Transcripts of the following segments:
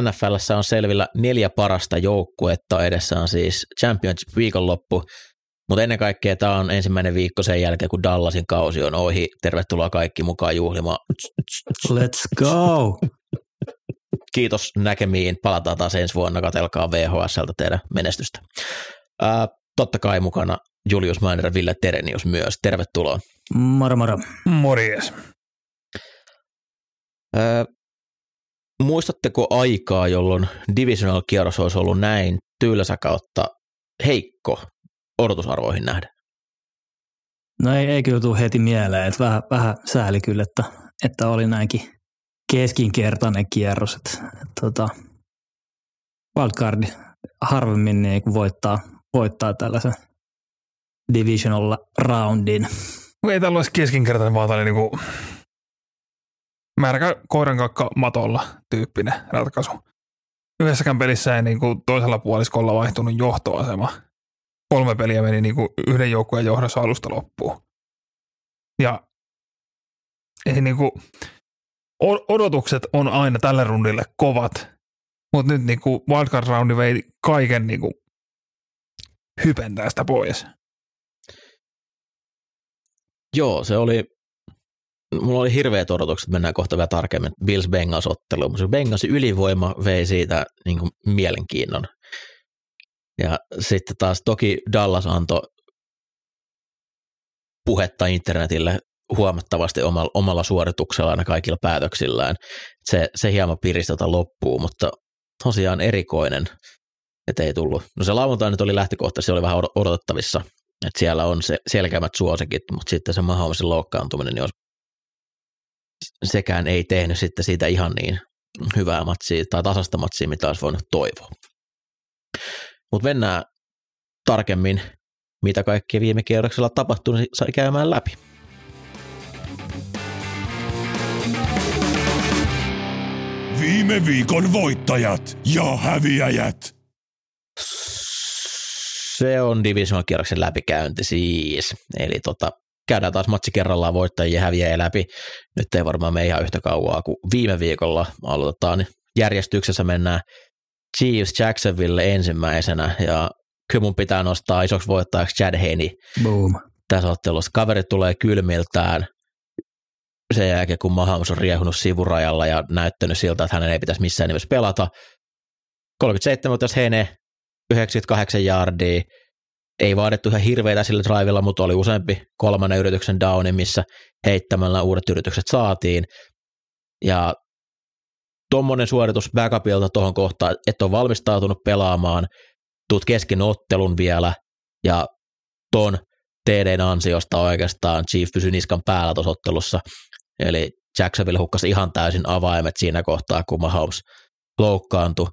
NFLssä on selvillä neljä parasta joukkuetta, edessä on siis Championship viikonloppu, mutta ennen kaikkea tämä on ensimmäinen viikko sen jälkeen, kun Dallasin kausi on ohi. Tervetuloa kaikki mukaan juhlimaan. Let's go! Kiitos näkemiin. Palataan taas ensi vuonna. Katelkaa VHSltä teidän menestystä. Ää, totta kai mukana Julius Mainer ja Ville Terenius myös. Tervetuloa. Moro moro. Morjes. Muistatteko aikaa, jolloin divisional-kierros olisi ollut näin tylsä kautta heikko odotusarvoihin nähden? No ei, ei kyllä tule heti mieleen, että vähän, vähän sääli kyllä, että, että oli näinkin keskinkertainen kierros. Että, että, tota, wildcardi harvemmin niin kuin voittaa, voittaa tällaisen divisional roundin. Ei tällä olisi keskinkertainen, vaan tällainen niin kuin märkä koiran kakka matolla tyyppinen ratkaisu. Yhdessäkään pelissä ei niin kuin toisella puoliskolla vaihtunut johtoasema. Kolme peliä meni niin kuin yhden joukkueen johdossa alusta loppuun. Ja ei niin kuin, odotukset on aina tälle rundille kovat, mutta nyt niin kuin wildcard-roundi vei kaiken niin kuin hypen tästä pois. Joo, se oli, mulla oli hirveät odotukset, mennään kohta vielä tarkemmin Bills Bengals otteluun, mutta se Bengalsin ylivoima vei siitä niin kuin mielenkiinnon. Ja sitten taas toki Dallas antoi puhetta internetille huomattavasti omalla, omalla suorituksellaan ja kaikilla päätöksillään. Se, se hieman piristi loppuun, mutta tosiaan erikoinen, että ei tullut. No se lauantai nyt oli lähtökohtaisesti, se oli vähän odotettavissa, että siellä on se selkeämmät suosikit, mutta sitten se Mahomesin loukkaantuminen, niin sekään ei tehnyt sitten siitä ihan niin hyvää matsia tai tasasta matsia, mitä olisi voinut toivoa. Mutta mennään tarkemmin, mitä kaikkea viime kierroksella tapahtui, niin sai käymään läpi. Viime viikon voittajat ja häviäjät. Se on division kierroksen läpikäynti siis. Eli tota, käydään taas matsi kerrallaan voittajia ja häviäjiä läpi. Nyt ei varmaan mene ihan yhtä kauaa kuin viime viikolla aloitetaan. Järjestyksessä mennään Chiefs Jacksonville ensimmäisenä ja kyllä mun pitää nostaa isoksi voittajaksi Chad Henney Boom. tässä ottelussa. Kaveri tulee kylmiltään sen jälkeen, kun Mahomes on riehunut sivurajalla ja näyttänyt siltä, että hänen ei pitäisi missään nimessä pelata. 37-vuotias Hene, 98 yardia, ei vaadittu ihan hirveitä sillä drivilla, mutta oli useampi kolmannen yrityksen downi, missä heittämällä uudet yritykset saatiin. Ja tuommoinen suoritus backupilta tuohon kohtaan, että on valmistautunut pelaamaan, tuut kesken ottelun vielä, ja ton TDn ansiosta oikeastaan Chief pysyi niskan päällä tuossa ottelussa, eli Jacksonville hukkasi ihan täysin avaimet siinä kohtaa, kun Mahomes loukkaantui,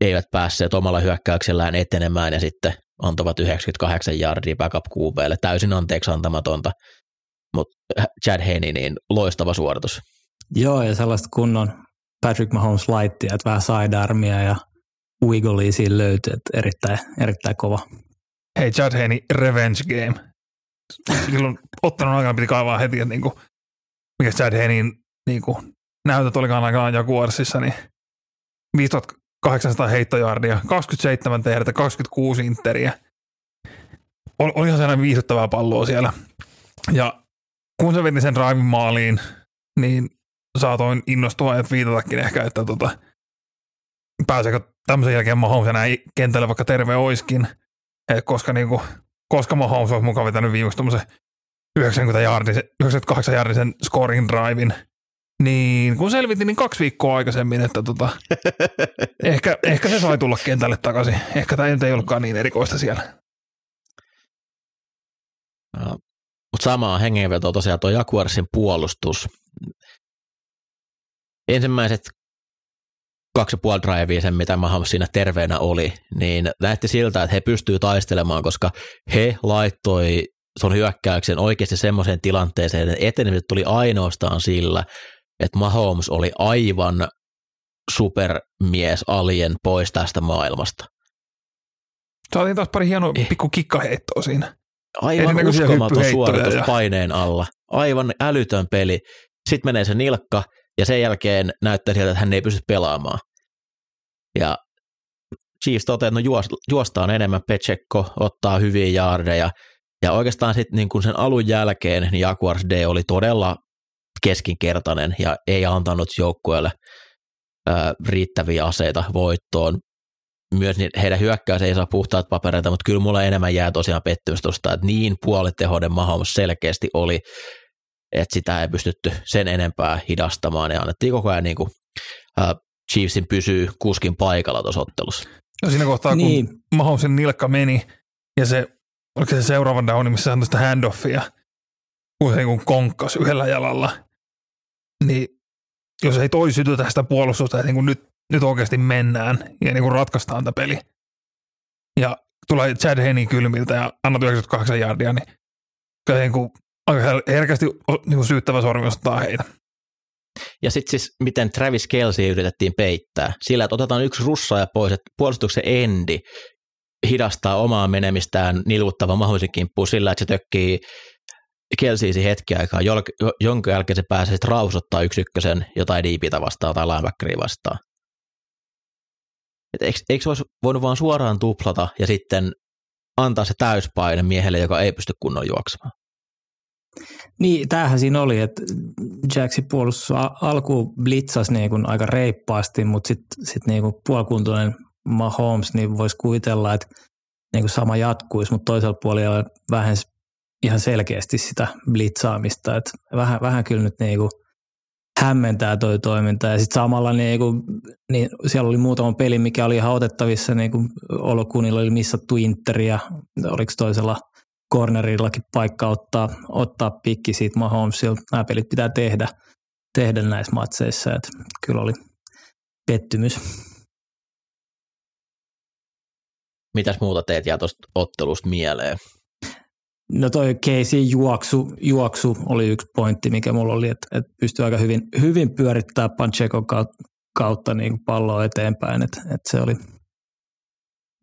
eivät päässeet omalla hyökkäyksellään etenemään ja sitten antavat 98 yardia backup QBlle, täysin anteeksi antamatonta, mutta Chad Henney, niin loistava suoritus. Joo, ja sellaista kunnon Patrick Mahomes laittia, että vähän sidearmia ja wigglea siinä löytyy, että erittäin, erittäin kova. Hei Chad Henney, revenge game. Silloin ottanut aikana piti kaivaa heti, että niinku, mikä Chad Henneyn niinku, näytöt olikaan aikaan Jaguarsissa, niin 5800 heittojardia, 27 tehdä, 26 interiä. Ol, olihan sellainen viihdyttävää palloa siellä. Ja kun se veti sen drivin maaliin, niin saatoin innostua ja viitatakin ehkä, että tota, pääseekö tämmöisen jälkeen Mahomes enää kentälle, vaikka terve oiskin. Et koska, niinku, koska Mahomes olisi mukaan vetänyt viimeksi 90 jardisen, 98 jardisen scoring drivein, niin kun selvitin, niin kaksi viikkoa aikaisemmin, että tota, ehkä, ehkä se sai tulla kentälle takaisin. Ehkä tämä ei ollutkaan niin erikoista siellä. No, mutta samaa hengenvetoa tosiaan tuo Jaguarsin puolustus. Ensimmäiset kaksi ja puoli drivea sen, mitä Mahomes siinä terveenä oli, niin näytti siltä, että he pystyvät taistelemaan, koska he laittoi sun hyökkäyksen oikeasti semmoiseen tilanteeseen, että etenemiset tuli ainoastaan sillä, että Mahomes oli aivan supermies alien pois tästä maailmasta. Saatiin taas pari hienoa Eh. pikku kikkaheittoa siinä. Aivan uskomaton suoritus ja- paineen alla. Aivan älytön peli. Sitten menee se nilkka ja sen jälkeen näyttää siltä, että hän ei pysty pelaamaan. Ja Chiefs toteaa, että no juos, juostaan enemmän, Pechekko ottaa hyviä jaardeja. Ja oikeastaan sitten niin sen alun jälkeen niin Jaguars D oli todella keskinkertainen ja ei antanut joukkueelle riittäviä aseita voittoon. Myös niin heidän hyökkäys ei saa puhtaat papereita, mutta kyllä mulla enemmän jää tosiaan pettymys tuosta, että niin puolitehoinen Mahomes selkeästi oli, että sitä ei pystytty sen enempää hidastamaan ja annettiin koko ajan niin kuin, ää, Chiefsin pysyy kuskin paikalla tuossa ottelussa. Ja siinä kohtaa, kun Niin, Mahomesin nilkka meni ja se, oliko se seuraava downi, missä hän sitä handoffia, kun se niin konkkas yhdellä jalalla, niin jos ei toi sytytä sitä puolustusta, että niin kuin nyt, nyt oikeasti mennään ja niin kuin ratkaistaan tämä peli, ja tulee Chad Henney kylmiltä ja annat 98 jardia, niin kyllä niin kuin aika her- herkästi niin kuin syyttävä sormi ottaa heitä. Ja sitten siis, miten Travis Kelsey yritettiin peittää. Sillä, että otetaan yksi russaaja pois, että puolustuksen endi hidastaa omaa menemistään nilvuttava mahdollisen kimppuun sillä, että se tökkii Kelseysi hetki aikaa, jol- jo- jonka jälkeen se pääsee sitten rausottaa yksi ykkösen jotain diipitä vastaan tai linebackeria vastaan. Et eikö, eikö se olisi voinut vaan suoraan tuplata ja sitten antaa se täyspaine miehelle, joka ei pysty kunnon juoksemaan? Niin, tämähän siinä oli, että Jacksin puolustus alkuun blitzasi niin kuin aika reippaasti, mutta sitten sit niin puolikuntoinen Mahomes, niin voisi kuvitella, että niin kuin sama jatkuisi, mutta toisella puolella vähän ihan selkeästi sitä blitzaamista, että vähän, vähän kyllä nyt niin kuin hämmentää toi toiminta ja sitten samalla kuin, niin siellä oli muutama peli, mikä oli ihan otettavissa, kuin Olokunilla oli missattu Interi ja oliko toisella cornerillakin paikka ottaa, ottaa pikki siitä Mahomesilta. Nämä pelit pitää tehdä, tehdä näissä matseissa, että kyllä oli pettymys. Mitäs muuta teet jää tuosta ottelusta mieleen? No toi Casey juoksu, juoksu oli yksi pointti, mikä mulla oli, että, että pystyy aika hyvin, hyvin pyörittämään Panchekon kautta, kautta niin kuin palloa eteenpäin, että, että se oli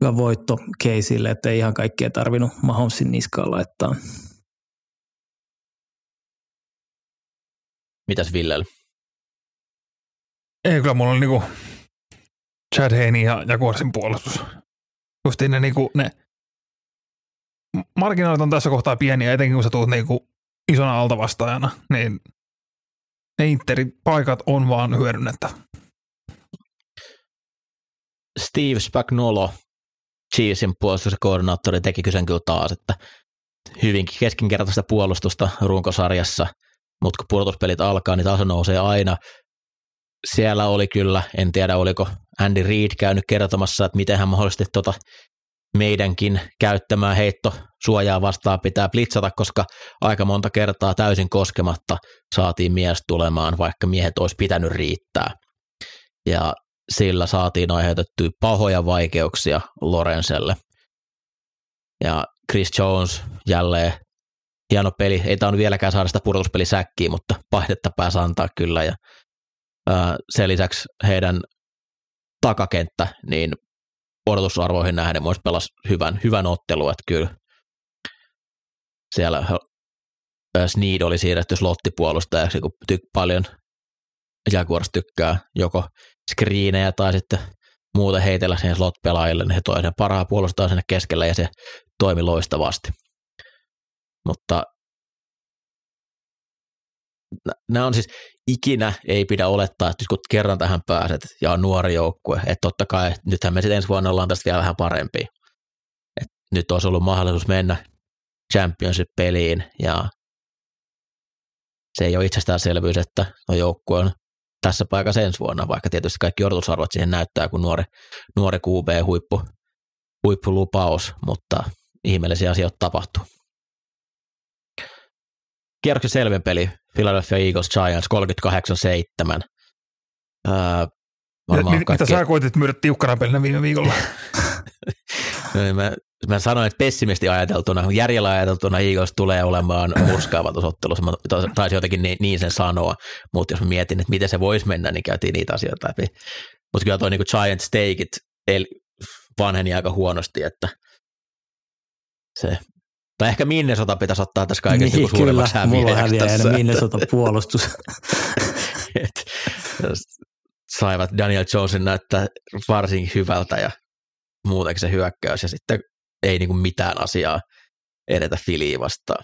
hyvä voitto Caseylle, että ei ihan kaikkea tarvinnut Mahomesin niskaan laittaa. Mitäs Villellä? Ei, kyllä mulla oli niinku Chad Haney ja Jaguarsin puolustus. Justiin ne, niinku, ne marginaalit on tässä kohtaa pieniä, etenkin kun sä tuut niinku isona altavastaajana, niin ne Interin paikat on vaan hyödynnettä. Steve Spagnolo, Chiefsin puolustuskoordinaattori, teki sen kyllä taas, että hyvinkin keskinkertaista puolustusta runkosarjassa, mutta kun puolustuspelit alkaa, niin taso nousee aina. Siellä oli kyllä, en tiedä oliko Andy Reid käynyt kertomassa, että miten hän mahdollisesti tota meidänkin käyttämää heitto suojaa vastaan pitää blitzata, koska aika monta kertaa täysin koskematta saatiin mies tulemaan, vaikka miehet olisi pitänyt riittää. Ja sillä saatiin aiheutettua pahoja vaikeuksia Lorenzelle. Ja Chris Jones jälleen hieno peli. Ei tainnut vieläkään saada sitä pudotuspelisäkkiä, mutta paihdetta pääsi antaa kyllä. Ja ää, sen lisäksi heidän takakenttä, niin odotusarvoihin nähden myös pelasi hyvän, hyvän ottelun, että kyllä siellä Sneed oli siirretty slottipuolustajaksi, kun tyk- paljon Jaguars tykkää joko screenejä tai sitten muuten heitellä siihen slot-pelaajille, niin he toi sen paraa puolustaa sinne keskelle ja se toimi loistavasti. Mutta nämä on siis, ikinä ei pidä olettaa, että kun kerran tähän pääset ja on nuori joukkue, että totta kai, nythän me sitten ensi vuonna ollaan tästä vielä vähän parempi. Et nyt olisi ollut mahdollisuus mennä championship-peliin ja se ei ole itsestäänselvyys, että no joukkue on tässä paikassa ensi vuonna, vaikka tietysti kaikki odotusarvot siihen näyttää, kun nuori, nuori QB-huippu, huippulupaus, mutta ihmeellisiä asioita tapahtuu. Kierroksen selvin peli, Philadelphia Eagles Giants 38-7. Öö, varmaan Mitä sä koitit myydä tiukkana pelinä viime viikolla? No, mä, mä sanoin, että pessimisti ajateltuna, järjellä ajateltuna Eagles tulee olemaan murskaava tuossa ottelussa. Mä taisin jotenkin niin, niin sen sanoa, mutta jos mä mietin, että miten se voisi mennä, niin käytiin niitä asioita läpi. Mutta kyllä toi niin Giant Steakit vanheni aika huonosti, että se tai ehkä Minnesota pitäisi ottaa tässä kaikesta niin, suurimmaksi mulla häviää tässä. Minnesota puolustus. Et, saivat Daniel Jonesin näyttää varsin hyvältä ja muutenkin se hyökkäys ja sitten ei niin kuin mitään asiaa edetä Filiin vastaan.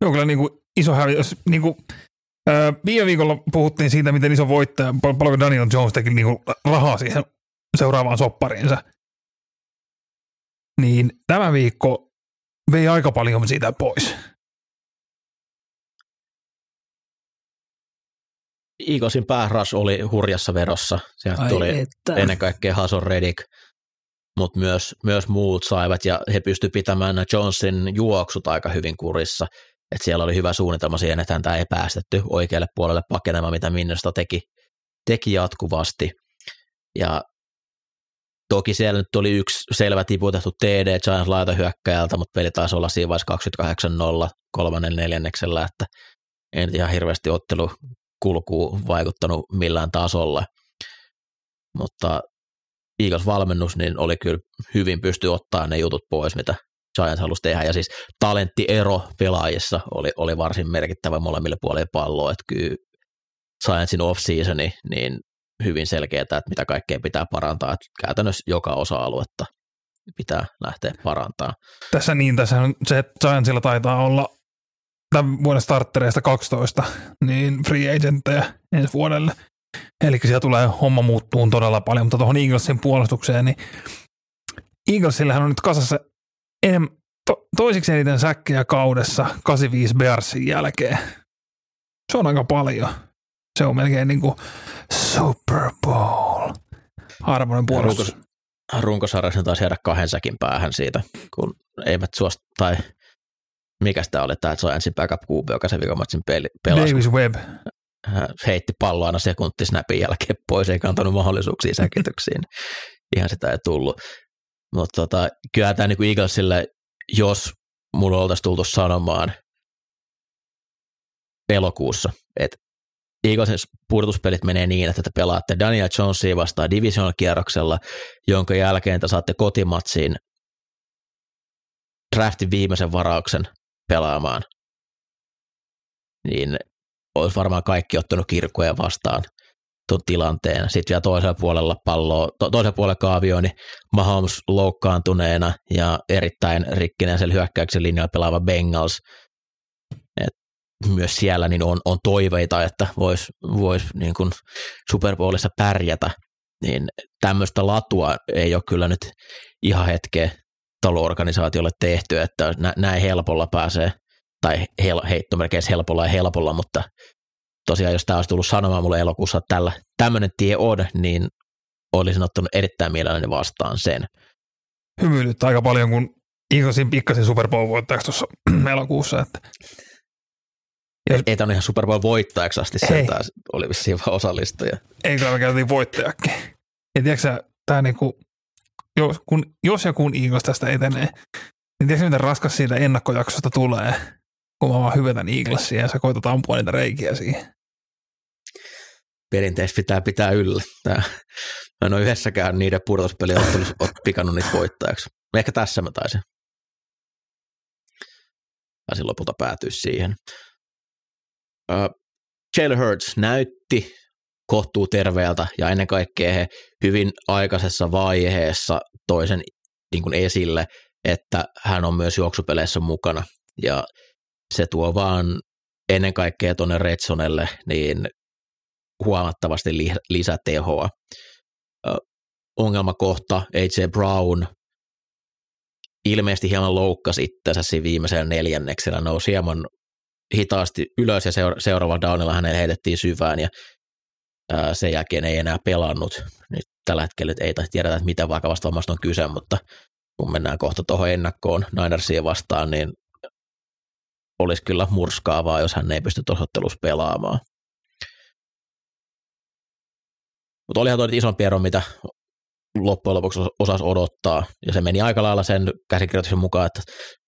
Joo, kyllä niin kuin iso hävi. Jos, niin kuin, ää, viime viikolla puhuttiin siitä, miten iso voittaja, paljonko Daniel Jones teki niin kuin rahaa siihen seuraavaan soppariinsa. Niin tämä viikko vei aika paljon siitä pois. Eaglesin pääras oli hurjassa verossa. Sieltä Ai tuli että. ennen kaikkea Hason Redick, mutta myös, myös muut saivat ja he pystyivät pitämään Johnson juoksut aika hyvin kurissa. Et siellä oli hyvä suunnitelma siihen, että häntä ei päästetty oikealle puolelle pakenemaan, mitä Minnesota teki, teki jatkuvasti. Ja toki siellä nyt oli yksi selvä tiputettu TD Giants laitahyökkäjältä, mutta peli taisi olla siinä vaiheessa 28-0 kolmannen neljänneksellä, että en ihan hirveästi ottelu kulkuun vaikuttanut millään tasolla. Mutta Eagles-valmennus niin oli kyllä hyvin pysty ottaa ne jutut pois, mitä Giants halusi tehdä. Ja siis talenttiero pelaajissa oli, oli varsin merkittävä molemmille puolille palloa, että kyllä Giantsin off-seasoni, niin hyvin selkeää, että mitä kaikkea pitää parantaa. Että käytännössä joka osa-aluetta pitää lähteä parantaa. Tässä niin, tässä on se, että Giantsilla taitaa olla tämän vuoden starttereista 12, niin free agentteja ensi vuodelle. Eli siellä tulee homma muuttuu todella paljon, mutta tuohon Eaglesin puolustukseen, niin Eaglesillähän on nyt kasassa enem, to, toisiksi eniten säkkejä kaudessa 85 Bearsin jälkeen. Se on aika paljon. Se on melkein niin kuin Super Bowl. Harmonen puolustus. Runkos, runkosarjassa taisi jäädä kahden säkin päähän siitä, kun eivät suosta, tai mikä tämä oli, tämä Giantsin backup QB, joka se viikomatsin pelasi. Davis Webb. Hän heitti palloa aina sekunti snapin jälkeen pois, eikä antanut mahdollisuuksia säkityksiin. Ihan sitä ei tullut. Mutta tota, kyllä tämä niin Eaglesille, jos mulla oltaisiin tultu sanomaan elokuussa, että Eaglesin pudotuspelit menee niin, että te pelaatte Daniel Jonesia vastaan division-kierroksella, jonka jälkeen te saatte kotimatsiin draftin viimeisen varauksen pelaamaan, niin olisi varmaan kaikki ottanut kirkkoja vastaan tuon tilanteen. Sitten vielä toisella puolella palloa, to, toisella puolella kaavio, niin Mahomes loukkaantuneena ja erittäin rikkinäisellä hyökkäyksen linjalla pelaava Bengals. Myös siellä niin on, on toiveita, että voisi vois niin kuin Super Bowlissa pärjätä, niin tämmöistä latua ei ole kyllä nyt ihan hetkeä taloorganisaatiolle tehty, että näin helpolla pääsee, tai hel, heitto melkein helpolla ja helpolla, mutta tosiaan jos tämä olisi tullut sanomaan mulle elokuussa, että tällä, tämmöinen tie on, niin olisin ottanut erittäin mielelläni vastaan sen. Hymyilyt aika paljon, kun Eaglesin pikkasin Super Bowl voittajaksi tuossa elokuussa. Että. Jos... Ei tämä ihan Super Bowl voittajaksi asti, se oli vissiin vaan osallistuja. Ei, kyllä me käytiin voittajakin. Ja tiedätkö tämä niinku, jos, kun, jos ja kun Eagles tästä etenee, niin tiedätkö miten raskas siitä ennakkojaksosta tulee, kun mä vaan hyvätän Eaglesia ja sä koetat ampua niitä reikiä siihen. Perinteisesti pitää pitää yllä. Tää, mä en ole yhdessäkään niiden pudotuspeliottelussa pikannut niitä voittajaksi. Ehkä tässä mä taisin. Taisin lopulta päätyä siihen. Uh, Jalen Hurts näytti kohtuu terveeltä ja ennen kaikkea he hyvin aikaisessa vaiheessa toisen niin kuin esille, että hän on myös juoksupeleissä mukana ja se tuo vaan ennen kaikkea tuonne Redsonelle niin huomattavasti li- lisätehoa. Ongelmakohta AJ Brown ilmeisesti hieman loukkasi itsensä siinä viimeisellä neljänneksellä, nousi hieman hitaasti ylös ja seuraava downilla hänelle heitettiin syvään ja sen jälkeen ei enää pelannut. Nyt tällä hetkellä ei tiedetä, että mitä vakavasta vammasta on kyse, mutta kun mennään kohta tuohon ennakkoon Ninersia vastaan, niin olisi kyllä murskaavaa, jos hän ei pysty tuossa pelaamaan. Mutta olihan toi isompi ero, mitä loppujen lopuksi osasi odottaa. Ja se meni aika lailla sen käsikirjoituksen mukaan, että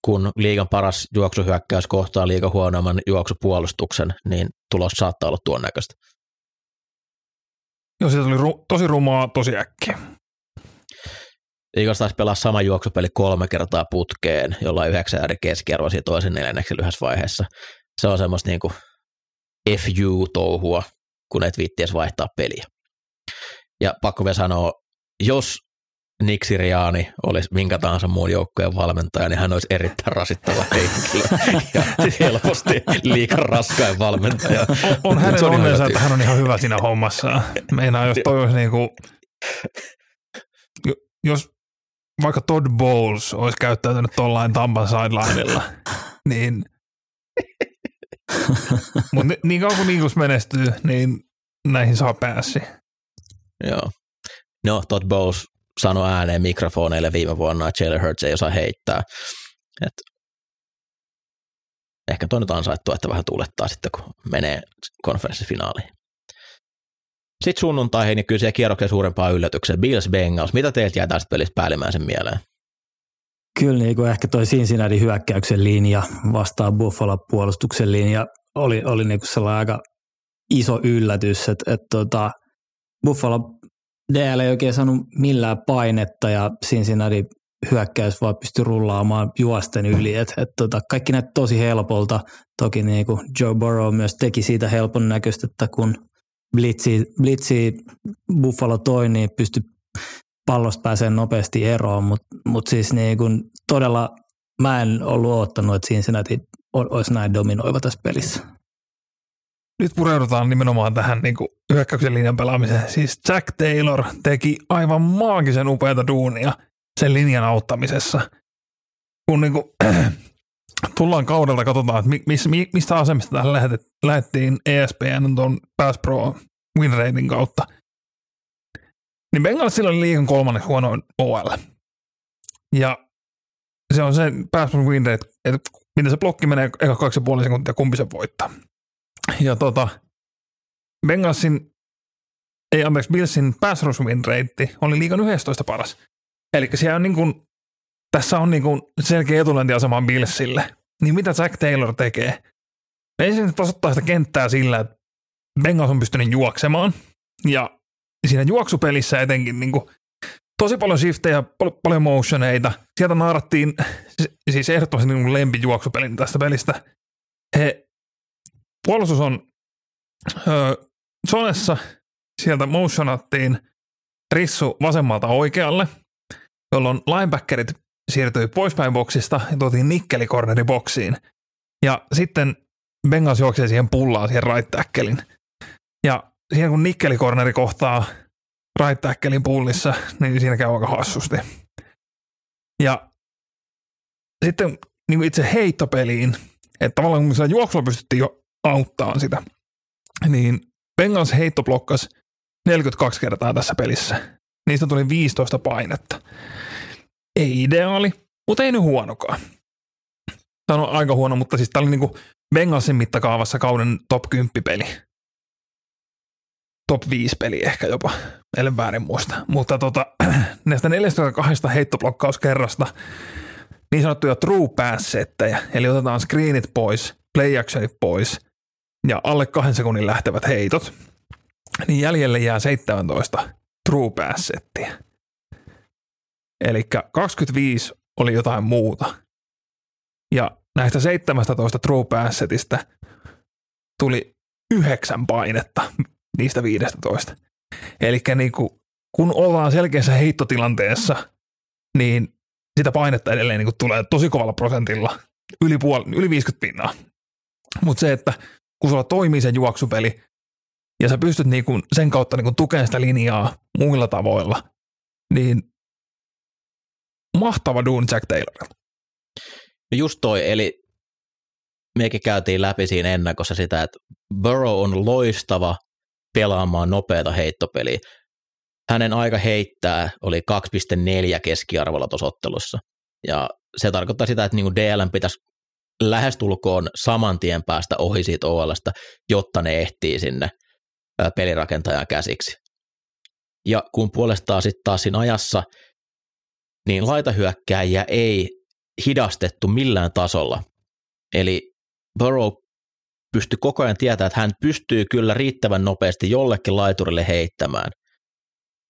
kun liigan paras juoksuhyökkäys kohtaa liigan huonoimman juoksupuolustuksen, niin tulos saattaa olla tuon näköistä. Joo, siitä tuli ru- tosi rumaa tosi äkkiä. Eagles taisi pelaa sama juoksupeli kolme kertaa putkeen, jolla yhdeksän eri keskiarvo siinä toisen neljänneksi lyhyessä vaiheessa. Se on semmoista niinku FU-touhua, kun et viitties vaihtaa peliä. Ja pakko vielä sanoa, jos Nick Siriani olisi minkä tahansa muun joukkojen valmentaja, niin hän olisi erittäin rasittava henkilö ja helposti liikan raskain valmentaja. On, on hänen on onnensa, että hän on ihan hyvä siinä hommassa. Meinaa, jos toi olisi niinku, jos vaikka Todd Bowles olisi käyttäytynyt tollain Tampan sidelineilla, niin mutta niin kauan kuin Eagles menestyy, niin näihin saa pääsi. Joo. No, Todd Bowles sanoi ääneen mikrofoneille viime vuonna, että Jalen Hurts ei osaa heittää. Et ehkä toi nyt ansaittu, että vähän tuulettaa sitten, kun menee konferenssifinaaliin. Sitten sunnuntaihin, niin kyllä siellä kierroksen suurempaa yllätyksen. Bills Bengals, mitä teiltä jää tästä pelistä päällimmäisen mieleen? Kyllä niin kuin ehkä toi Cincinnati hyökkäyksen linja vastaa Buffalo puolustuksen linja oli, oli niin kuin sellainen aika iso yllätys, että, että tota, Buffalo DL ei oikein saanut millään painetta ja Cincinnati hyökkäys vaan pystyi rullaamaan juosten yli. Et, et tota, kaikki näytti tosi helpolta. Toki niin kuin Joe Burrow myös teki siitä helpon näköistä, että kun blitzi, blitzi Buffalo toi, niin pystyi pallosta pääsee nopeasti eroon, mutta mut siis niin kuin todella mä en ollut odottanut, että Cincinnati olisi näin dominoiva tässä pelissä. Nyt pureudutaan nimenomaan tähän niin kuin hyökkäyksen linjan pelaamiseen. Siis Jack Taylor teki aivan maagisen upeata duunia sen linjan auttamisessa. Kun niin kuin, tullaan kaudelta, katsotaan, että mis, mistä asemista tähän lähdettiin ESPN tuon Pass Pro win rating kautta – niin Bengalsilla oli liikan kolmanneksi huono OL. Ja se on se pass win rate, että miten se blokki menee eka kaksi ja puoli sekuntia, kumpi se voittaa. Ja tota, Bengalsin, ei anteeksi, Billsin pass rate oli liikan 11 paras. Eli siellä on niin kuin, tässä on niin kuin selkeä etulentiasema Billsille. Niin mitä Jack Taylor tekee? Ensin tasoittaa sitä kenttää sillä, että Bengals on pystynyt juoksemaan. Ja siinä juoksupelissä etenkin niin kuin, tosi paljon shiftejä, pal- paljon motioneita. Sieltä naarattiin siis ehdottomasti niin lempijuoksupelin tästä pelistä. He, puolustus on zonessa, sieltä motionattiin rissu vasemmalta oikealle, jolloin linebackerit siirtyi poispäin boksista ja tuotiin nikkelikorneri boksiin. Ja sitten Bengals juoksee siihen pullaan, siihen right. Ja siinä kun nikkelikorneri kohtaa right pullissa, niin siinä käy aika hassusti. Ja sitten niin itse heittopeliin, että tavallaan kun sillä juoksua pystyttiin jo auttamaan sitä, niin Bengals heitto blokkasi 42 kertaa tässä pelissä. Niistä tuli 15 painetta. Ei ideaali, mutta ei nyt huonokaan. Tämä on aika huono, mutta siis tämä oli niin Bengalsin mittakaavassa kauden top 10 peli top 5 peli ehkä jopa, ellen väärin muista. Mutta tota, näistä 42 heittoblokkauskerrasta niin sanottuja true pass eli otetaan screenit pois, play pois ja alle kahden sekunnin lähtevät heitot, niin jäljelle jää 17 true pass settiä. Eli 25 oli jotain muuta. Ja näistä 17 true pass setistä tuli yhdeksän painetta, niistä 15. Eli niin kun ollaan selkeässä heittotilanteessa, niin sitä painetta edelleen niin tulee tosi kovalla prosentilla, yli, puoli, yli 50 pinnaa. Mutta se, että kun sulla toimii se juoksupeli, ja sä pystyt niin kuin sen kautta niin kuin tukemaan sitä linjaa muilla tavoilla, niin mahtava duun Jack Taylorilta. No just toi, eli mekin käytiin läpi siinä ennakossa sitä, että Burrow on loistava pelaamaan nopeata heittopeliä. Hänen aika heittää oli 2,4 keskiarvolla tuossa ottelussa. Ja se tarkoittaa sitä, että niin DL pitäisi lähestulkoon saman tien päästä ohi siitä OLsta, jotta ne ehtii sinne pelirakentajan käsiksi. Ja kun puolestaan sitten taas siinä ajassa, niin laitahyökkääjiä ei hidastettu millään tasolla. Eli Burrow pystyi koko ajan tietämään, että hän pystyy kyllä riittävän nopeasti jollekin laiturille heittämään.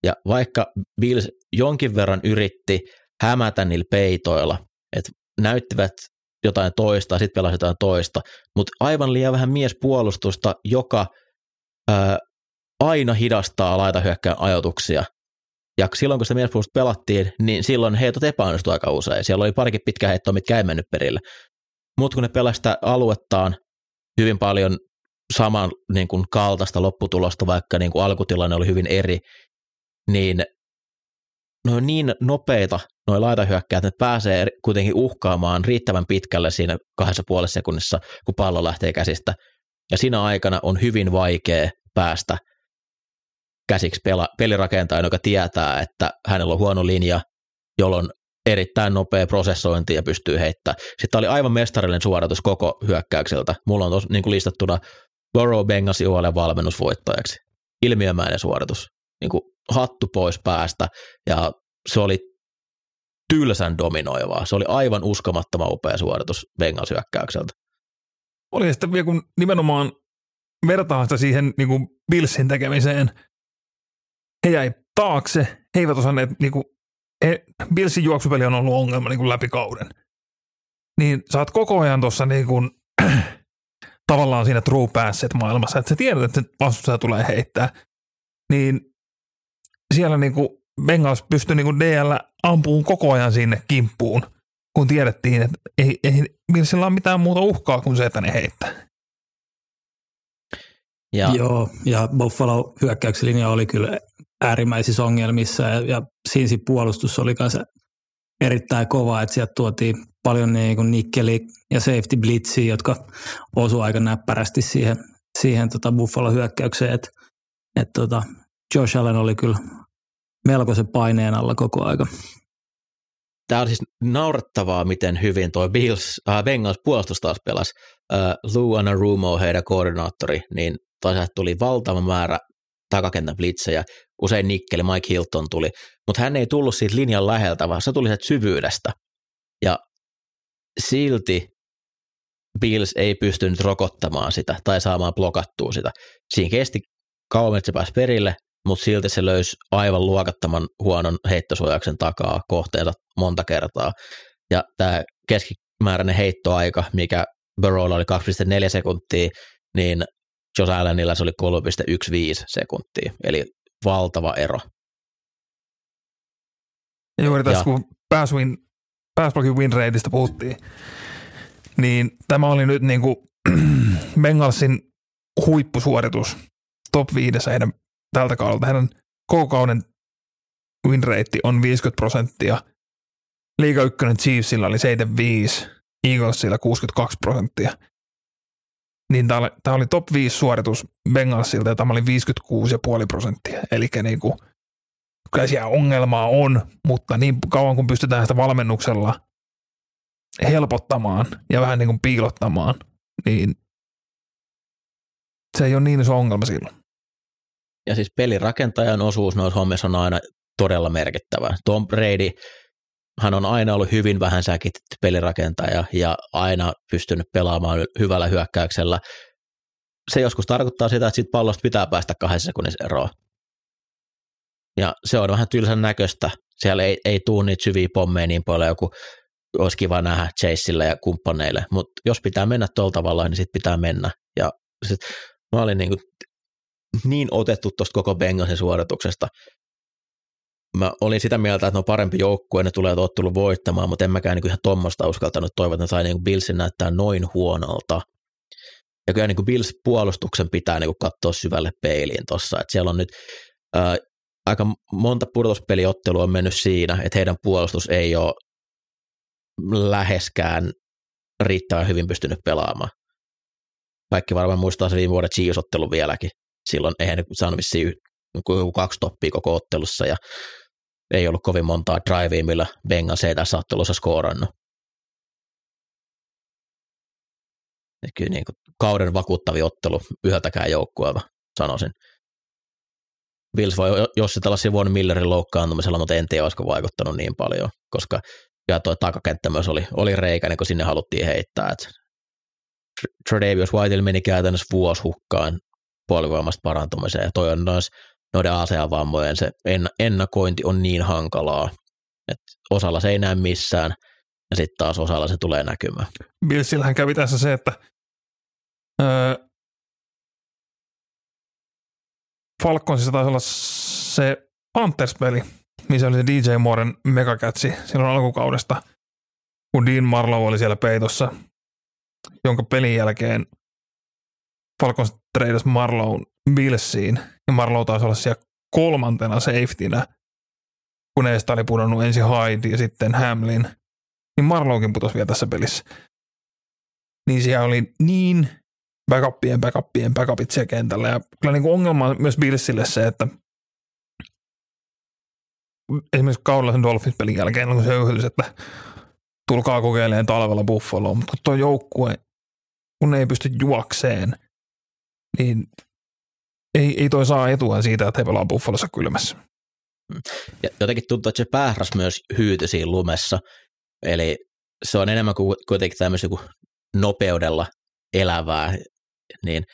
Ja vaikka Bills jonkin verran yritti hämätä niillä peitoilla, että näyttivät jotain toista, sitten pelasi jotain toista, mutta aivan liian vähän miespuolustusta, joka ää, aina hidastaa laitahyökkään ajatuksia. Ja silloin, kun sitä miespuolustusta pelattiin, niin silloin heitot epäonnistui aika usein. Siellä oli parikin pitkä heittoa, mitkä ei mennyt perille. Mutta kun ne sitä aluettaan hyvin paljon saman niin kuin kaltaista lopputulosta, vaikka niin kuin alkutilanne oli hyvin eri, niin ne on niin nopeita, noin laitahyökkäät, että pääsee kuitenkin uhkaamaan riittävän pitkälle siinä kahdessa puolessa sekunnissa, kun pallo lähtee käsistä. Ja siinä aikana on hyvin vaikea päästä käsiksi pela, pelirakentajan, joka tietää, että hänellä on huono linja, jolloin erittäin nopea prosessointi ja pystyy heittämään. Sitten oli aivan mestarillinen suoritus koko hyökkäykseltä. Mulla on tos, niin kuin listattuna Burrow Bengals UL valmennusvoittajaksi. Ilmiömäinen suoritus. Niin kuin hattu pois päästä ja se oli tylsän dominoivaa. Se oli aivan uskomattoman upea suoritus Bengals hyökkäykseltä. Oli sitten vielä kun nimenomaan vertaa sitä siihen niin kuin Billsin tekemiseen, he jäi taakse, he eivät osanneet, niin kuin, he, Billsin juoksupeli on ollut ongelma niin kuin läpi kauden. Niin sä oot koko ajan tuossa niin kuin, tavallaan siinä true maailmassa, että sä tiedät, että vastustaja tulee heittää. Niin siellä niin kuin Bengals pystyi niin kuin DL ampuun koko ajan sinne kimppuun, kun tiedettiin, että ei, ei Billsillä ole mitään muuta uhkaa kuin se, että ne heittää. Ja. Joo, ja Buffalo hyökkäyksen linja oli kyllä äärimmäisissä ongelmissa ja, ja Sinsi puolustus oli kanssa erittäin kova, että sieltä tuotiin paljon niin kuin nikkeli ja safety blitzia, jotka osu aika näppärästi siihen, siihen tota Buffalo hyökkäykseen, että et tota, Josh Allen oli kyllä melkoisen paineen alla koko aika. Tämä on siis naurettavaa, miten hyvin tuo Bills, äh, Bengals puolustus taas pelasi. Äh, Lou Anarumo, heidän koordinaattori, niin tosiaan tuli valtava määrä takakentän blitzejä, usein Nikkeli, Mike Hilton tuli, mutta hän ei tullut siitä linjan läheltä, vaan se tuli sieltä syvyydestä. Ja silti Bills ei pystynyt rokottamaan sitä tai saamaan blokattua sitä. Siinä kesti kauan, että se pääsi perille, mutta silti se löysi aivan luokattoman huonon heittosuojauksen takaa kohteensa monta kertaa. Ja tämä keskimääräinen heittoaika, mikä Burrowlla oli 2,4 sekuntia, niin Josh Allenilla se oli 3,15 sekuntia, eli valtava ero. Ja juuri tässä, ja. kun pass, win, pass win rateista puhuttiin, niin tämä oli nyt niin kuin Bengalsin huippusuoritus top 5 heidän tältä kaudelta. Heidän win rate on 50 prosenttia. Liiga 1 Chiefsillä oli 75, Eaglesilla 62 prosenttia – niin tämä oli, tämä oli top 5 suoritus Bengalsilta ja tämä oli 56,5 prosenttia. Eli niin kuin, kyllä siellä ongelmaa on, mutta niin kauan kun pystytään sitä valmennuksella helpottamaan ja vähän niin kuin piilottamaan, niin se ei ole niin iso ongelma silloin. Ja siis pelirakentajan osuus noissa hommissa on aina todella merkittävä. Tom Brady hän on aina ollut hyvin vähän säkitetty pelirakentaja ja aina pystynyt pelaamaan hyvällä hyökkäyksellä. Se joskus tarkoittaa sitä, että siitä pallosta pitää päästä kahdessa sekunnissa eroon. Ja se on vähän tylsän näköistä. Siellä ei, ei tuu niitä syviä pommeja niin paljon, joku olisi kiva nähdä Chaseille ja kumppaneille, mutta jos pitää mennä tuolla tavalla, niin sitten pitää mennä. Ja sit, mä olin niin, kuin niin otettu tuosta koko Bengalsin suorituksesta, mä olin sitä mieltä, että ne on parempi joukkue, ne tulee ottelu voittamaan, mutta en mäkään niin ihan tuommoista uskaltanut toivoa, että ne sai niin Billsin näyttää noin huonolta. Ja kyllä niin Bills puolustuksen pitää niin katsoa syvälle peiliin tuossa, että siellä on nyt ää, aika monta pudotuspeliottelua on mennyt siinä, että heidän puolustus ei ole läheskään riittävän hyvin pystynyt pelaamaan. Kaikki varmaan muistaa se viime vuoden chiefs vieläkin. Silloin eihän ne saanut vissiin kaksi toppia koko ottelussa ja ei ollut kovin montaa drivea, millä Bengals ei tässä ottelussa skoorannut. Kyllä niin kuin kauden vakuuttavi ottelu yhdeltäkään joukkueelta, sanoisin. Bills voi jossitella Sivon Millerin loukkaantumisella, mutta en tiedä, olisiko vaikuttanut niin paljon, koska ja tuo takakenttä myös oli, oli reikäinen, kun sinne haluttiin heittää. Tredavious Whiteilla meni käytännössä vuosi hukkaan puolivoimasta parantumiseen, ja toi on nois, noiden aseavammojen se ennakointi on niin hankalaa, että osalla se ei näe missään, ja sitten taas osalla se tulee näkymään. Billsillähän kävi tässä se, että öö, Falconsissa taisi olla se Panthers-peli, missä oli se DJ Mooren megakätsi silloin alkukaudesta, kun Dean Marlowe oli siellä peitossa, jonka pelin jälkeen Falcons treidas Marlowe Billsiin, ja Marlowe taisi olla siellä kolmantena safetynä, kun eestä oli pudonnut ensin Hyde ja sitten Hamlin, niin Marlowkin putosi vielä tässä pelissä. Niin siellä oli niin backupien, backupien, backupit siellä kentällä. Ja kyllä niin kuin ongelma on myös Billsille se, että esimerkiksi kaudella sen Dolphins-pelin jälkeen on se yhdys, että tulkaa kokeilemaan talvella Buffaloa, mutta kun tuo joukkue, kun ne ei pysty juokseen, niin ei, ei toi saa etua siitä, että he pelaa Buffalossa kylmässä. Ja jotenkin tuntuu, että se päähräs myös hyyty siinä lumessa, eli se on enemmän kuin kuitenkin tämmöisen kuin nopeudella elävää, niin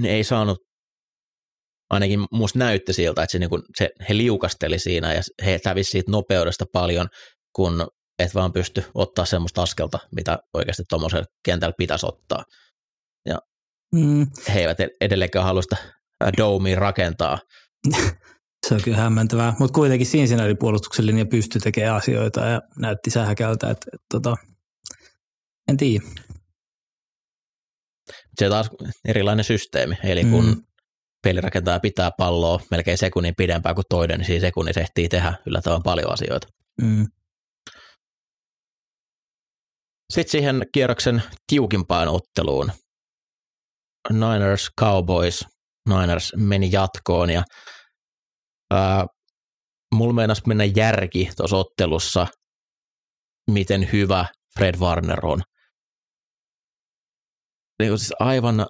ne ei saanut, ainakin musta näytti siltä, että se, niin kuin, se, he liukasteli siinä ja he hävisi siitä nopeudesta paljon, kun et vaan pysty ottaa semmoista askelta, mitä oikeasti tuommoisella kentällä pitäisi ottaa. Ja mm. he eivät edelleenkään halua sitä domea rakentaa. Se on kyllä hämmentävää, mutta kuitenkin Cincinnati puolustuksen linja pystyi tekemään asioita ja näytti sähäkältä, että, että, että en tiedä se taas erilainen systeemi, eli kun mm. pelirakentaja pitää palloa melkein sekunnin pidempään kuin toinen, niin siinä sekunnissa ehtii tehdä yllättävän paljon asioita. Mm. Sitten siihen kierroksen tiukimpaan otteluun. Niners Cowboys. Niners meni jatkoon ja ää, mulla meinasi mennä järki tuossa ottelussa, miten hyvä Fred Warner on niin siis aivan,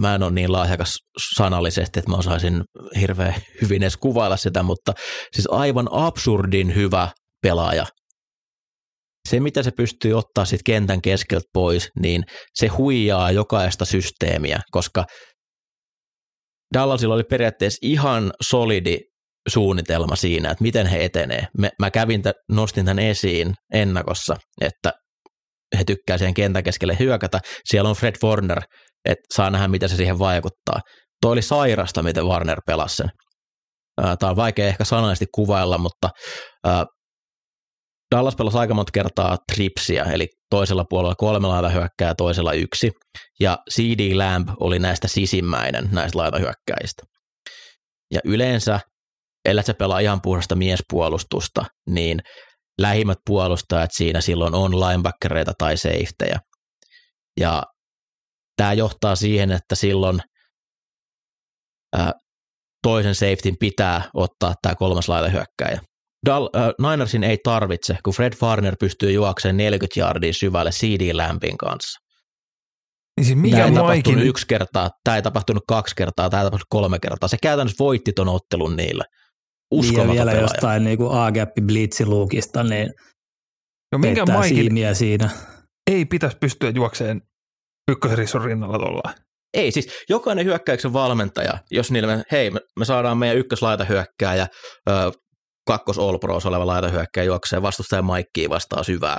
mä en ole niin lahjakas sanallisesti, että mä osaisin hirveän hyvin edes kuvailla sitä, mutta siis aivan absurdin hyvä pelaaja. Se, mitä se pystyy ottaa sitten kentän keskeltä pois, niin se huijaa jokaista systeemiä, koska Dallasilla oli periaatteessa ihan solidi suunnitelma siinä, että miten he etenee. Mä kävin, nostin tämän esiin ennakossa, että he tykkää siihen kentän keskelle hyökätä. Siellä on Fred Warner, että saa nähdä, mitä se siihen vaikuttaa. Toi oli sairasta, miten Warner pelasi sen. Tämä on vaikea ehkä sanaisesti kuvailla, mutta Dallas pelasi aika monta kertaa tripsiä, eli toisella puolella kolme laitahyökkää, toisella yksi. Ja CD Lamb oli näistä sisimmäinen näistä laitahyökkäistä. Ja yleensä, ellei se pelaa ihan puhdasta miespuolustusta, niin lähimmät puolustajat siinä silloin on linebackereita tai safetyjä. Ja tämä johtaa siihen, että silloin ää, toisen safetyn pitää ottaa tämä kolmas hyökkäjä. Dal, äh, Ninersin ei tarvitse, kun Fred Farner pystyy juokseen 40 yardia syvälle CD Lampin kanssa. Niin siis mikä tämä ei maikin... tapahtunut yksi kertaa, tämä ei tapahtunut kaksi kertaa, tämä ei tapahtunut kolme kertaa. Se käytännössä voitti ton ottelun niille uskomaton niin, vielä pelaaja. jostain niin A-gappi blitsiluukista, niin no, minkä siimiä siinä. Ei pitäisi pystyä juokseen ykkösrisson rinnalla tuolla. Ei, siis jokainen hyökkäyksen valmentaja, jos niille, hei, me, me saadaan meidän ykköslaita hyökkää ja ö, kakkos All Pros oleva laita hyökkää juoksee vastustajan maikkiin vastaan syvää,